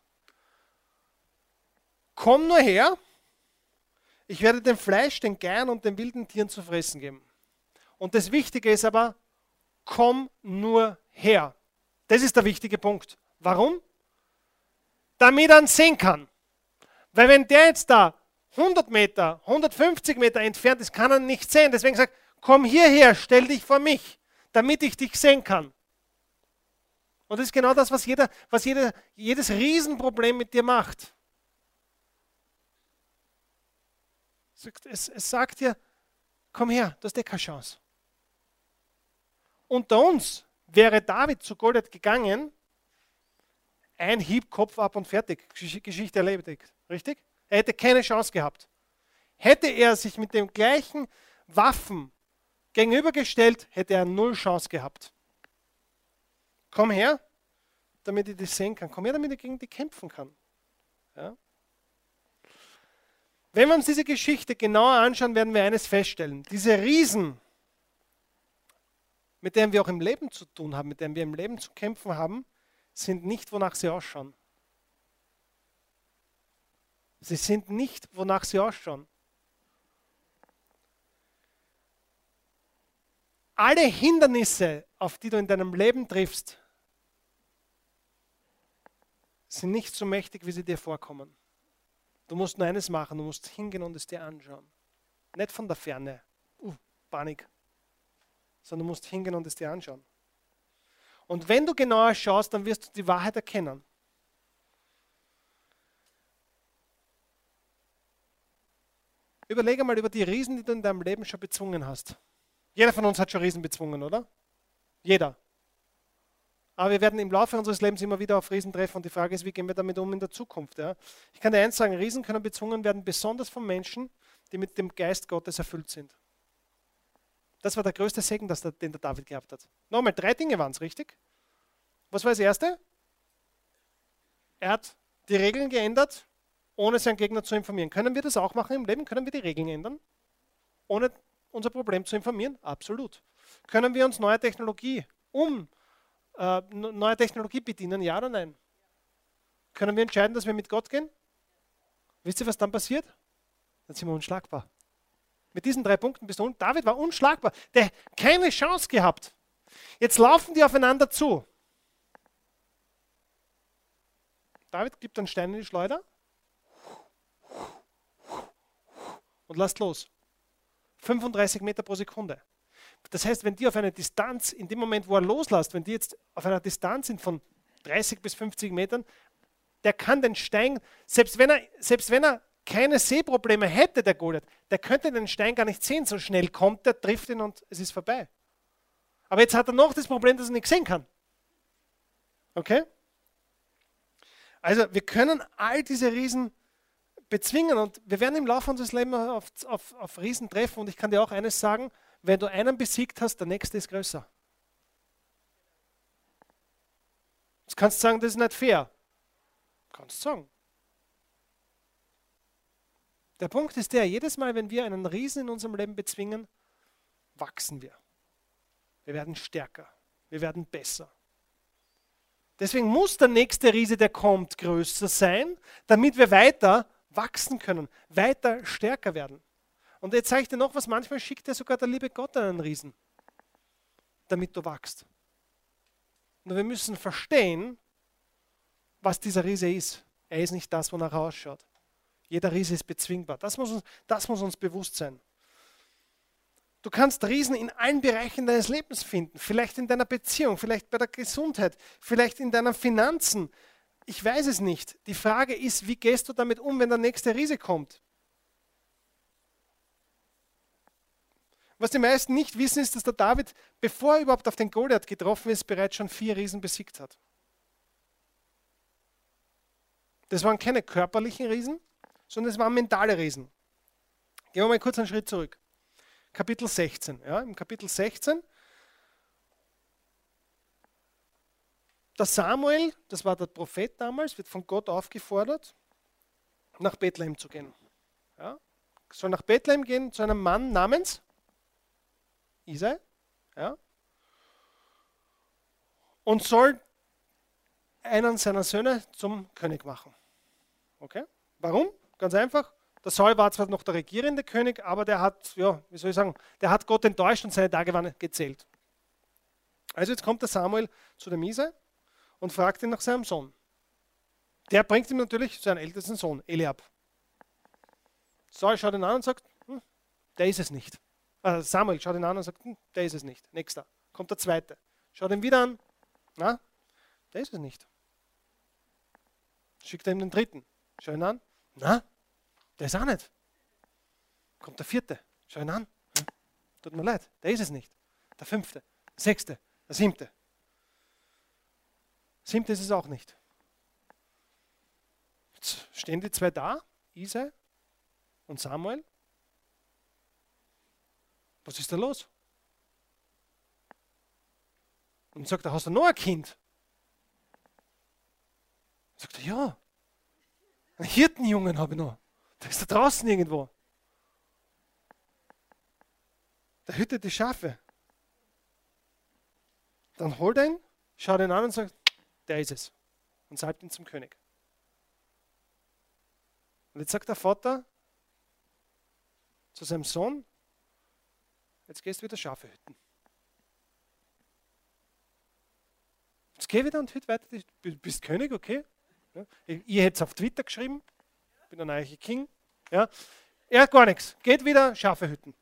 Komm nur her, ich werde dem Fleisch, den Geiern und den wilden Tieren zu fressen geben. Und das Wichtige ist aber, komm nur her. Das ist der wichtige Punkt. Warum? Damit er ihn sehen kann. Weil wenn der jetzt da 100 Meter, 150 Meter entfernt ist, kann er ihn nicht sehen. Deswegen sagt, komm hierher, stell dich vor mich, damit ich dich sehen kann. Und das ist genau das, was, jeder, was jeder, jedes Riesenproblem mit dir macht. Es, es sagt dir, komm her, du hast eh keine Chance. Unter uns wäre David zu Goliath gegangen, ein Hieb, Kopf ab und fertig. Geschichte erledigt. Richtig? Er hätte keine Chance gehabt. Hätte er sich mit den gleichen Waffen gegenübergestellt, hätte er null Chance gehabt. Komm her, damit ich das sehen kann. Komm her, damit ich gegen die kämpfen kann. Ja? Wenn wir uns diese Geschichte genauer anschauen, werden wir eines feststellen. Diese Riesen, mit denen wir auch im Leben zu tun haben, mit denen wir im Leben zu kämpfen haben, sind nicht, wonach sie ausschauen. Sie sind nicht, wonach sie ausschauen. Alle Hindernisse, auf die du in deinem Leben triffst, sind nicht so mächtig, wie sie dir vorkommen. Du musst nur eines machen, du musst hingehen und es dir anschauen. Nicht von der Ferne. Uh, Panik sondern du musst hingehen und es dir anschauen. Und wenn du genauer schaust, dann wirst du die Wahrheit erkennen. Überlege mal über die Riesen, die du in deinem Leben schon bezwungen hast. Jeder von uns hat schon Riesen bezwungen, oder? Jeder. Aber wir werden im Laufe unseres Lebens immer wieder auf Riesen treffen und die Frage ist, wie gehen wir damit um in der Zukunft? Ja? Ich kann dir eins sagen, Riesen können bezwungen werden, besonders von Menschen, die mit dem Geist Gottes erfüllt sind. Das war der größte Segen, den der David gehabt hat. Nochmal, drei Dinge waren es, richtig? Was war das Erste? Er hat die Regeln geändert, ohne seinen Gegner zu informieren. Können wir das auch machen im Leben? Können wir die Regeln ändern, ohne unser Problem zu informieren? Absolut. Können wir uns neue Technologie um äh, neue Technologie bedienen? Ja oder nein? Können wir entscheiden, dass wir mit Gott gehen? Wisst ihr, was dann passiert? Dann sind wir unschlagbar. Mit diesen drei Punkten bist du. Und David war unschlagbar. Der keine Chance gehabt. Jetzt laufen die aufeinander zu. David gibt einen Stein in die Schleuder und lasst los. 35 Meter pro Sekunde. Das heißt, wenn die auf einer Distanz, in dem Moment, wo er loslässt, wenn die jetzt auf einer Distanz sind von 30 bis 50 Metern, der kann den Stein, selbst wenn er, selbst wenn er keine Sehprobleme hätte, der Goliath, der könnte den Stein gar nicht sehen. So schnell kommt er, trifft ihn und es ist vorbei. Aber jetzt hat er noch das Problem, dass er nicht sehen kann. Okay? Also wir können all diese Riesen bezwingen und wir werden im Laufe unseres Lebens auf, auf, auf Riesen treffen und ich kann dir auch eines sagen, wenn du einen besiegt hast, der nächste ist größer. Jetzt kannst du sagen, das ist nicht fair. Kannst du sagen. Der Punkt ist der, jedes Mal, wenn wir einen Riesen in unserem Leben bezwingen, wachsen wir. Wir werden stärker. Wir werden besser. Deswegen muss der nächste Riese, der kommt, größer sein, damit wir weiter wachsen können, weiter stärker werden. Und jetzt zeige ich dir noch was, manchmal schickt dir sogar der liebe Gott einen Riesen, damit du wachst. Und wir müssen verstehen, was dieser Riese ist. Er ist nicht das, wonach er ausschaut. Jeder Riese ist bezwingbar. Das muss uns, das muss uns bewusst sein. Du kannst Riesen in allen Bereichen deines Lebens finden. Vielleicht in deiner Beziehung, vielleicht bei der Gesundheit, vielleicht in deinen Finanzen. Ich weiß es nicht. Die Frage ist, wie gehst du damit um, wenn der nächste Riese kommt? Was die meisten nicht wissen, ist, dass der David, bevor er überhaupt auf den Goliath getroffen ist, bereits schon vier Riesen besiegt hat. Das waren keine körperlichen Riesen, sondern es waren mentale Riesen. Gehen wir mal kurz einen Schritt zurück. Kapitel 16. Ja, Im Kapitel 16, der Samuel, das war der Prophet damals, wird von Gott aufgefordert, nach Bethlehem zu gehen. Ja, soll nach Bethlehem gehen zu einem Mann namens Isai. Ja, und soll einen seiner Söhne zum König machen. Okay? Warum? Ganz einfach. Der Saul war zwar noch der regierende König, aber der hat, ja, wie soll ich sagen, der hat Gott enttäuscht und seine Tage waren gezählt. Also jetzt kommt der Samuel zu dem Isai und fragt ihn nach seinem Sohn. Der bringt ihm natürlich seinen ältesten Sohn, Eliab. Saul schaut ihn an und sagt, hm, der ist es nicht. Also Samuel schaut ihn an und sagt, hm, der ist es nicht. Nächster. Kommt der zweite. Schaut ihn wieder an. Na, der ist es nicht. Schickt er ihm den dritten. Schau ihn an. Na, der ist auch nicht. Kommt der vierte. Schau ihn an. Hm? Tut mir leid, der ist es nicht. Der fünfte, der sechste, der siebte. Siebte ist es auch nicht. Jetzt stehen die zwei da, Isai und Samuel. Was ist da los? Und sagt er, hast du noch ein Kind? Sagt er, ja. Einen Hirtenjungen habe ich noch. Der ist da draußen irgendwo. Der hütet die Schafe. Dann holt ihn, schaut ihn an und sagt, der ist es. Und salbt ihn zum König. Und jetzt sagt der Vater zu seinem Sohn, jetzt gehst du wieder Schafe hüten. Jetzt geh wieder und hüt weiter, du bist König, okay? Ihr hättet es auf Twitter geschrieben, bin der neue King. Ja. Er hat gar nichts. Geht wieder Schafe hüten.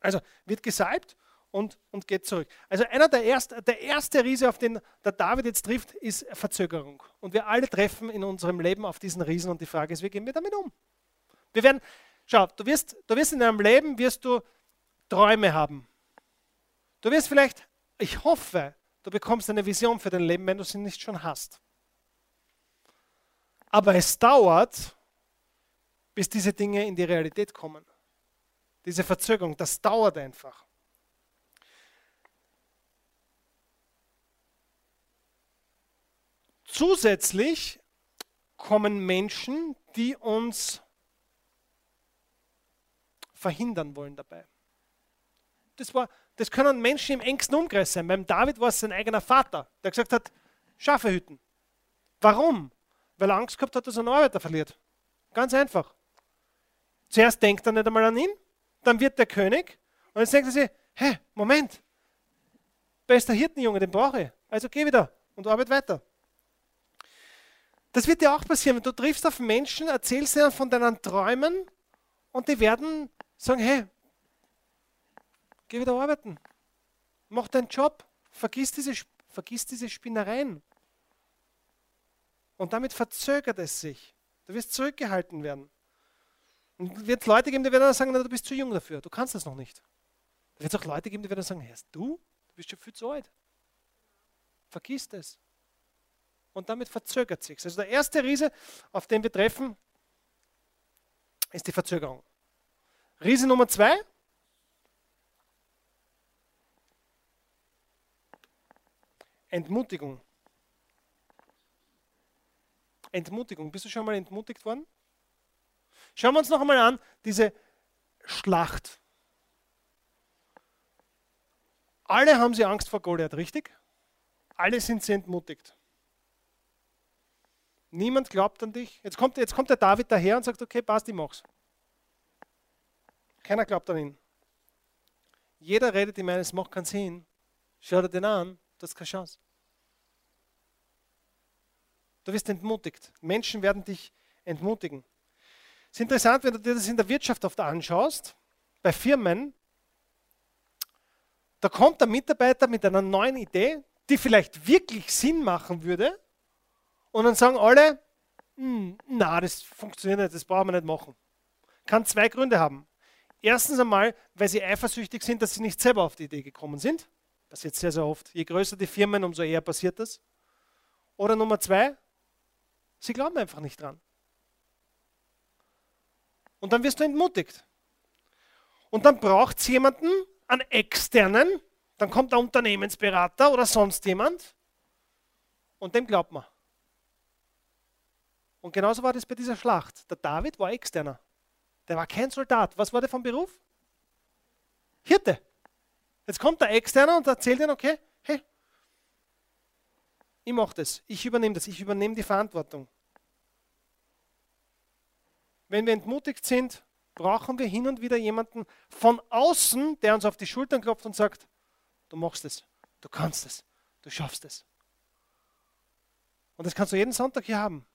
Also wird gesalbt und, und geht zurück. Also einer der, erst, der erste Riese, auf den der David jetzt trifft, ist Verzögerung. Und wir alle treffen in unserem Leben auf diesen Riesen und die Frage ist, wie gehen wir damit um? Wir werden, schau, du wirst, du wirst in deinem Leben wirst du Träume haben. Du wirst vielleicht, ich hoffe, du bekommst eine Vision für dein Leben, wenn du sie nicht schon hast. Aber es dauert, bis diese Dinge in die Realität kommen. Diese Verzögerung, das dauert einfach. Zusätzlich kommen Menschen, die uns verhindern wollen dabei. Das, war, das können Menschen im engsten Umkreis sein. Beim David war es sein eigener Vater, der gesagt hat, Schafe hüten. Warum? Weil er Angst gehabt hat, dass er einen Arbeiter verliert. Ganz einfach. Zuerst denkt er nicht einmal an ihn, dann wird der König und jetzt denkt er sich, hä, Moment, bester Hirtenjunge, den brauche ich. Also geh wieder und arbeite weiter. Das wird dir auch passieren, wenn du triffst auf Menschen, erzählst ihnen von deinen Träumen und die werden sagen, hey, geh wieder arbeiten, mach deinen Job, vergiss diese, vergiss diese Spinnereien. Und damit verzögert es sich. Du wirst zurückgehalten werden. Und es wird Leute geben, die werden sagen, du bist zu jung dafür, du kannst das noch nicht. Da wird es auch Leute geben, die werden sagen, hey, du, Du bist schon viel zu alt. Vergiss das. Und damit verzögert sich. Also der erste Riese, auf den wir treffen, ist die Verzögerung. Riese Nummer zwei. Entmutigung. Entmutigung. Bist du schon mal entmutigt worden? Schauen wir uns noch einmal an, diese Schlacht. Alle haben sie Angst vor Goliath, richtig? Alle sind sie entmutigt. Niemand glaubt an dich. Jetzt kommt, jetzt kommt der David daher und sagt, okay, passt, ich mach's. Keiner glaubt an ihn. Jeder redet ihm ein, es macht keinen Sinn. Schau dir den an, du hast keine Chance. Du wirst entmutigt. Menschen werden dich entmutigen. Es ist interessant, wenn du dir das in der Wirtschaft oft anschaust, bei Firmen, da kommt der Mitarbeiter mit einer neuen Idee, die vielleicht wirklich Sinn machen würde, und dann sagen alle, hm, na, das funktioniert nicht, das brauchen wir nicht machen. Kann zwei Gründe haben. Erstens einmal, weil sie eifersüchtig sind, dass sie nicht selber auf die Idee gekommen sind. Passiert sehr, sehr oft. Je größer die Firmen, umso eher passiert das. Oder Nummer zwei, sie glauben einfach nicht dran. Und dann wirst du entmutigt. Und dann braucht es jemanden, einen externen, dann kommt der Unternehmensberater oder sonst jemand und dem glaubt man. Und genauso war das bei dieser Schlacht. Der David war externer. Der war kein Soldat. Was war der vom Beruf? Hirte. Jetzt kommt der Externe und erzählt ihnen, okay, hey, ich mache das, ich übernehme das, ich übernehme die Verantwortung. Wenn wir entmutigt sind, brauchen wir hin und wieder jemanden von außen, der uns auf die Schultern klopft und sagt, du machst es, du kannst es, du schaffst es. Und das kannst du jeden Sonntag hier haben.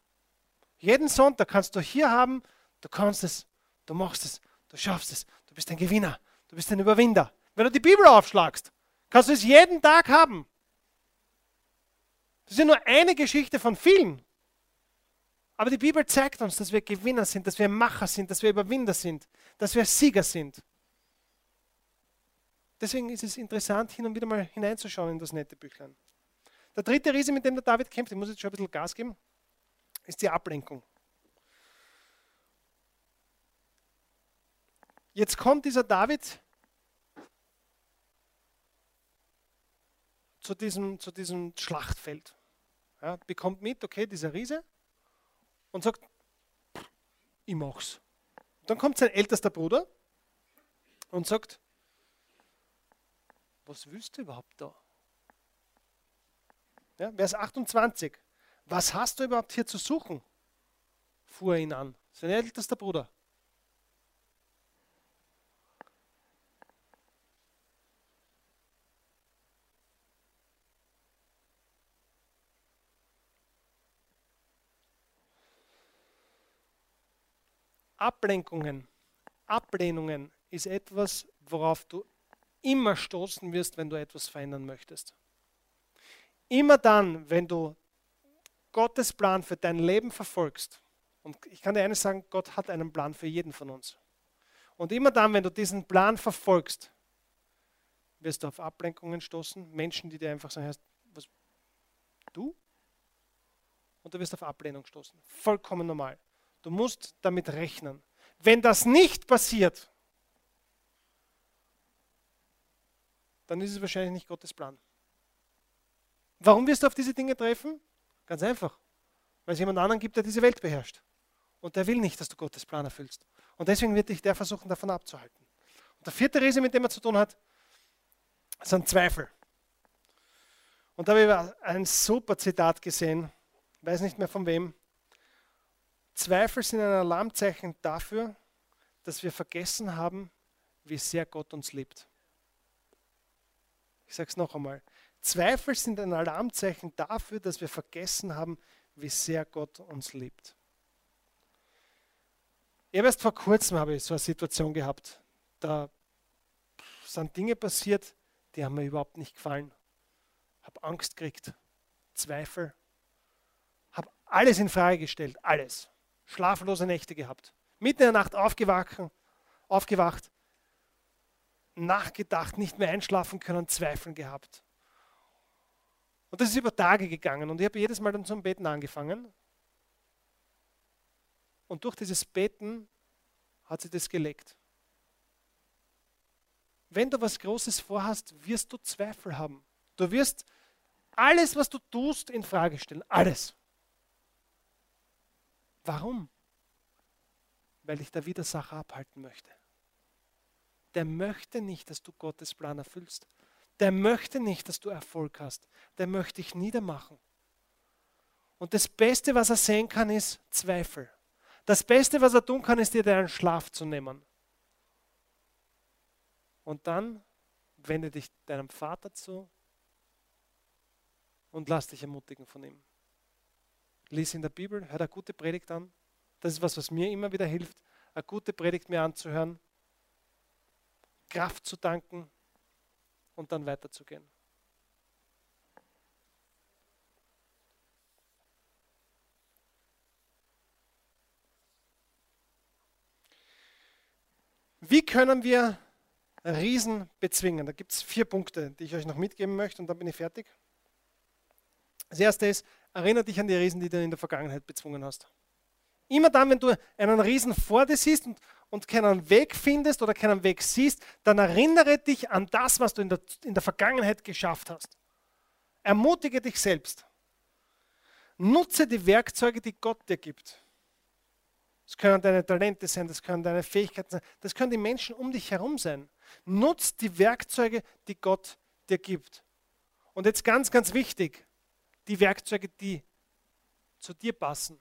Jeden Sonntag kannst du hier haben, du kannst es, du machst es, du schaffst es, du bist ein Gewinner, du bist ein Überwinder. Wenn du die Bibel aufschlagst, kannst du es jeden Tag haben. Das ist ja nur eine Geschichte von vielen. Aber die Bibel zeigt uns, dass wir Gewinner sind, dass wir Macher sind, dass wir Überwinder sind, dass wir Sieger sind. Deswegen ist es interessant, hin und wieder mal hineinzuschauen in das nette Büchlein. Der dritte Riese, mit dem der David kämpft, ich muss jetzt schon ein bisschen Gas geben, ist die Ablenkung. Jetzt kommt dieser David zu diesem, zu diesem Schlachtfeld. Ja, bekommt mit, okay, dieser Riese, und sagt, ich mach's. Dann kommt sein ältester Bruder und sagt, was willst du überhaupt da? Ja, Vers 28. Was hast du überhaupt hier zu suchen? fuhr er ihn an. Sein ältester Bruder. Ablenkungen, Ablehnungen ist etwas, worauf du immer stoßen wirst, wenn du etwas verändern möchtest. Immer dann, wenn du Gottes Plan für dein Leben verfolgst, und ich kann dir eines sagen, Gott hat einen Plan für jeden von uns. Und immer dann, wenn du diesen Plan verfolgst, wirst du auf Ablenkungen stoßen, Menschen, die dir einfach sagen, was, du? Und du wirst auf Ablehnung stoßen. Vollkommen normal. Du musst damit rechnen. Wenn das nicht passiert, dann ist es wahrscheinlich nicht Gottes Plan. Warum wirst du auf diese Dinge treffen? Ganz einfach. Weil es jemand anderen gibt, der diese Welt beherrscht. Und der will nicht, dass du Gottes Plan erfüllst. Und deswegen wird dich der versuchen, davon abzuhalten. Und der vierte Riese, mit dem er zu tun hat, sind Zweifel. Und da habe ich ein super Zitat gesehen, weiß nicht mehr von wem. Zweifel sind ein Alarmzeichen dafür, dass wir vergessen haben, wie sehr Gott uns liebt. Ich sage es noch einmal. Zweifel sind ein Alarmzeichen dafür, dass wir vergessen haben, wie sehr Gott uns liebt. Erst vor kurzem habe ich so eine Situation gehabt. Da sind Dinge passiert, die haben mir überhaupt nicht gefallen. Habe Angst gekriegt, Zweifel, habe alles in Frage gestellt, alles schlaflose Nächte gehabt. Mitten in der Nacht aufgewacht, aufgewacht. nachgedacht, nicht mehr einschlafen können, Zweifeln gehabt. Und das ist über Tage gegangen und ich habe jedes Mal dann zum Beten angefangen. Und durch dieses Beten hat sie das gelegt. Wenn du was Großes vorhast, wirst du Zweifel haben. Du wirst alles, was du tust, in Frage stellen. Alles. Warum? Weil dich der Widersacher abhalten möchte. Der möchte nicht, dass du Gottes Plan erfüllst. Der möchte nicht, dass du Erfolg hast. Der möchte dich niedermachen. Und das Beste, was er sehen kann, ist Zweifel. Das Beste, was er tun kann, ist dir deinen Schlaf zu nehmen. Und dann wende dich deinem Vater zu und lass dich ermutigen von ihm. Lies in der Bibel, hör eine gute Predigt an. Das ist was, was mir immer wieder hilft, eine gute Predigt mir anzuhören, Kraft zu danken und dann weiterzugehen. Wie können wir Riesen bezwingen? Da gibt es vier Punkte, die ich euch noch mitgeben möchte und dann bin ich fertig. Das erste ist, erinnere dich an die Riesen, die du in der Vergangenheit bezwungen hast. Immer dann, wenn du einen Riesen vor dir siehst und, und keinen Weg findest oder keinen Weg siehst, dann erinnere dich an das, was du in der, in der Vergangenheit geschafft hast. Ermutige dich selbst. Nutze die Werkzeuge, die Gott dir gibt. Das können deine Talente sein, das können deine Fähigkeiten sein, das können die Menschen um dich herum sein. Nutz die Werkzeuge, die Gott dir gibt. Und jetzt ganz, ganz wichtig, die Werkzeuge, die zu dir passen.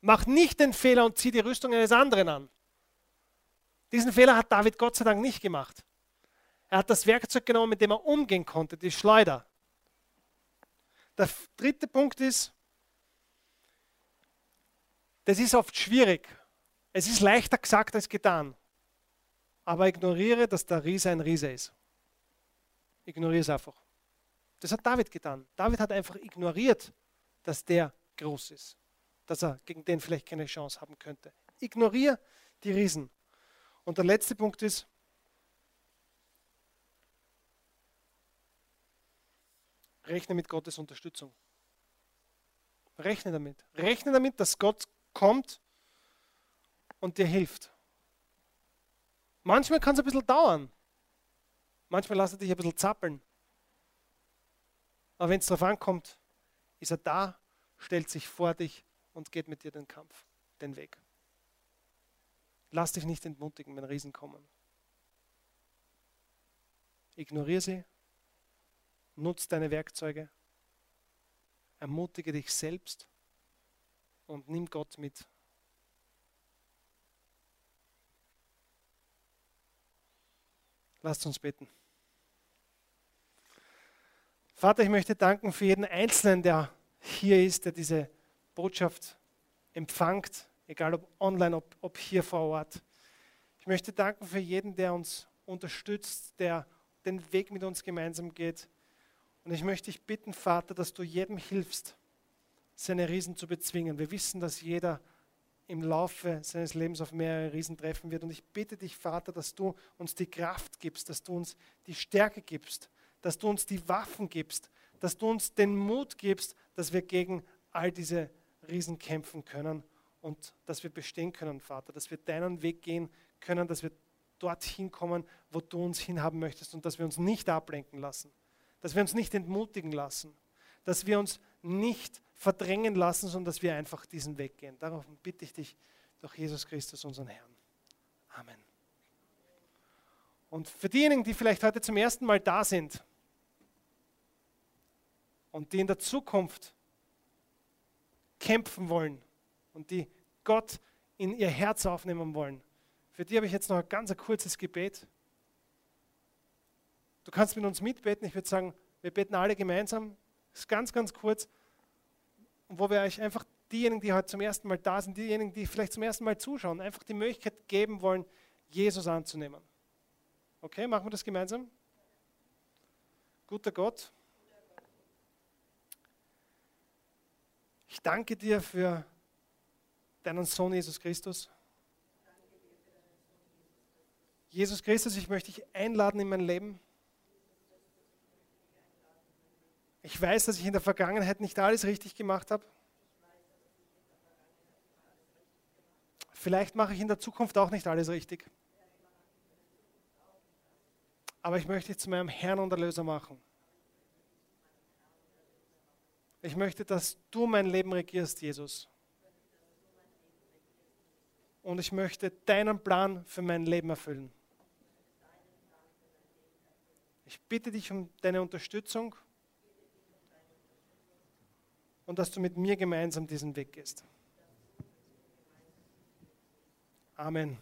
Mach nicht den Fehler und zieh die Rüstung eines anderen an. Diesen Fehler hat David Gott sei Dank nicht gemacht. Er hat das Werkzeug genommen, mit dem er umgehen konnte, die Schleuder. Der dritte Punkt ist, das ist oft schwierig. Es ist leichter gesagt als getan. Aber ignoriere, dass der Riese ein Riese ist. Ignoriere es einfach. Das hat David getan. David hat einfach ignoriert, dass der groß ist, dass er gegen den vielleicht keine Chance haben könnte. Ignoriere die Riesen. Und der letzte Punkt ist, rechne mit Gottes Unterstützung. Rechne damit. Rechne damit, dass Gott kommt und dir hilft. Manchmal kann es ein bisschen dauern. Manchmal lässt er dich ein bisschen zappeln. Aber wenn es darauf ankommt, ist er da, stellt sich vor dich und geht mit dir den Kampf, den Weg. Lass dich nicht entmutigen, wenn Riesen kommen. Ignoriere sie, nutz deine Werkzeuge, ermutige dich selbst und nimm Gott mit. Lasst uns beten. Vater, ich möchte danken für jeden Einzelnen, der hier ist, der diese Botschaft empfängt, egal ob online, ob, ob hier vor Ort. Ich möchte danken für jeden, der uns unterstützt, der den Weg mit uns gemeinsam geht. Und ich möchte dich bitten, Vater, dass du jedem hilfst, seine Riesen zu bezwingen. Wir wissen, dass jeder im Laufe seines Lebens auf mehrere Riesen treffen wird. Und ich bitte dich, Vater, dass du uns die Kraft gibst, dass du uns die Stärke gibst, dass du uns die Waffen gibst, dass du uns den Mut gibst, dass wir gegen all diese Riesen kämpfen können und dass wir bestehen können, Vater, dass wir deinen Weg gehen können, dass wir dorthin kommen, wo du uns hinhaben möchtest und dass wir uns nicht ablenken lassen, dass wir uns nicht entmutigen lassen, dass wir uns nicht verdrängen lassen, sondern dass wir einfach diesen Weg gehen. Darauf bitte ich dich durch Jesus Christus, unseren Herrn. Amen. Und für diejenigen, die vielleicht heute zum ersten Mal da sind, und die in der Zukunft kämpfen wollen und die Gott in ihr Herz aufnehmen wollen. Für die habe ich jetzt noch ein ganz kurzes Gebet. Du kannst mit uns mitbeten. Ich würde sagen, wir beten alle gemeinsam. Das ist ganz, ganz kurz. wo wir euch einfach diejenigen, die heute zum ersten Mal da sind, diejenigen, die vielleicht zum ersten Mal zuschauen, einfach die Möglichkeit geben wollen, Jesus anzunehmen. Okay, machen wir das gemeinsam? Guter Gott. Ich danke dir für deinen Sohn Jesus Christus. Jesus Christus, ich möchte dich einladen in mein Leben. Ich weiß, dass ich in der Vergangenheit nicht alles richtig gemacht habe. Vielleicht mache ich in der Zukunft auch nicht alles richtig. Aber ich möchte dich zu meinem Herrn und Erlöser machen. Ich möchte, dass du mein Leben regierst, Jesus. Und ich möchte deinen Plan für mein Leben erfüllen. Ich bitte dich um deine Unterstützung und dass du mit mir gemeinsam diesen Weg gehst. Amen.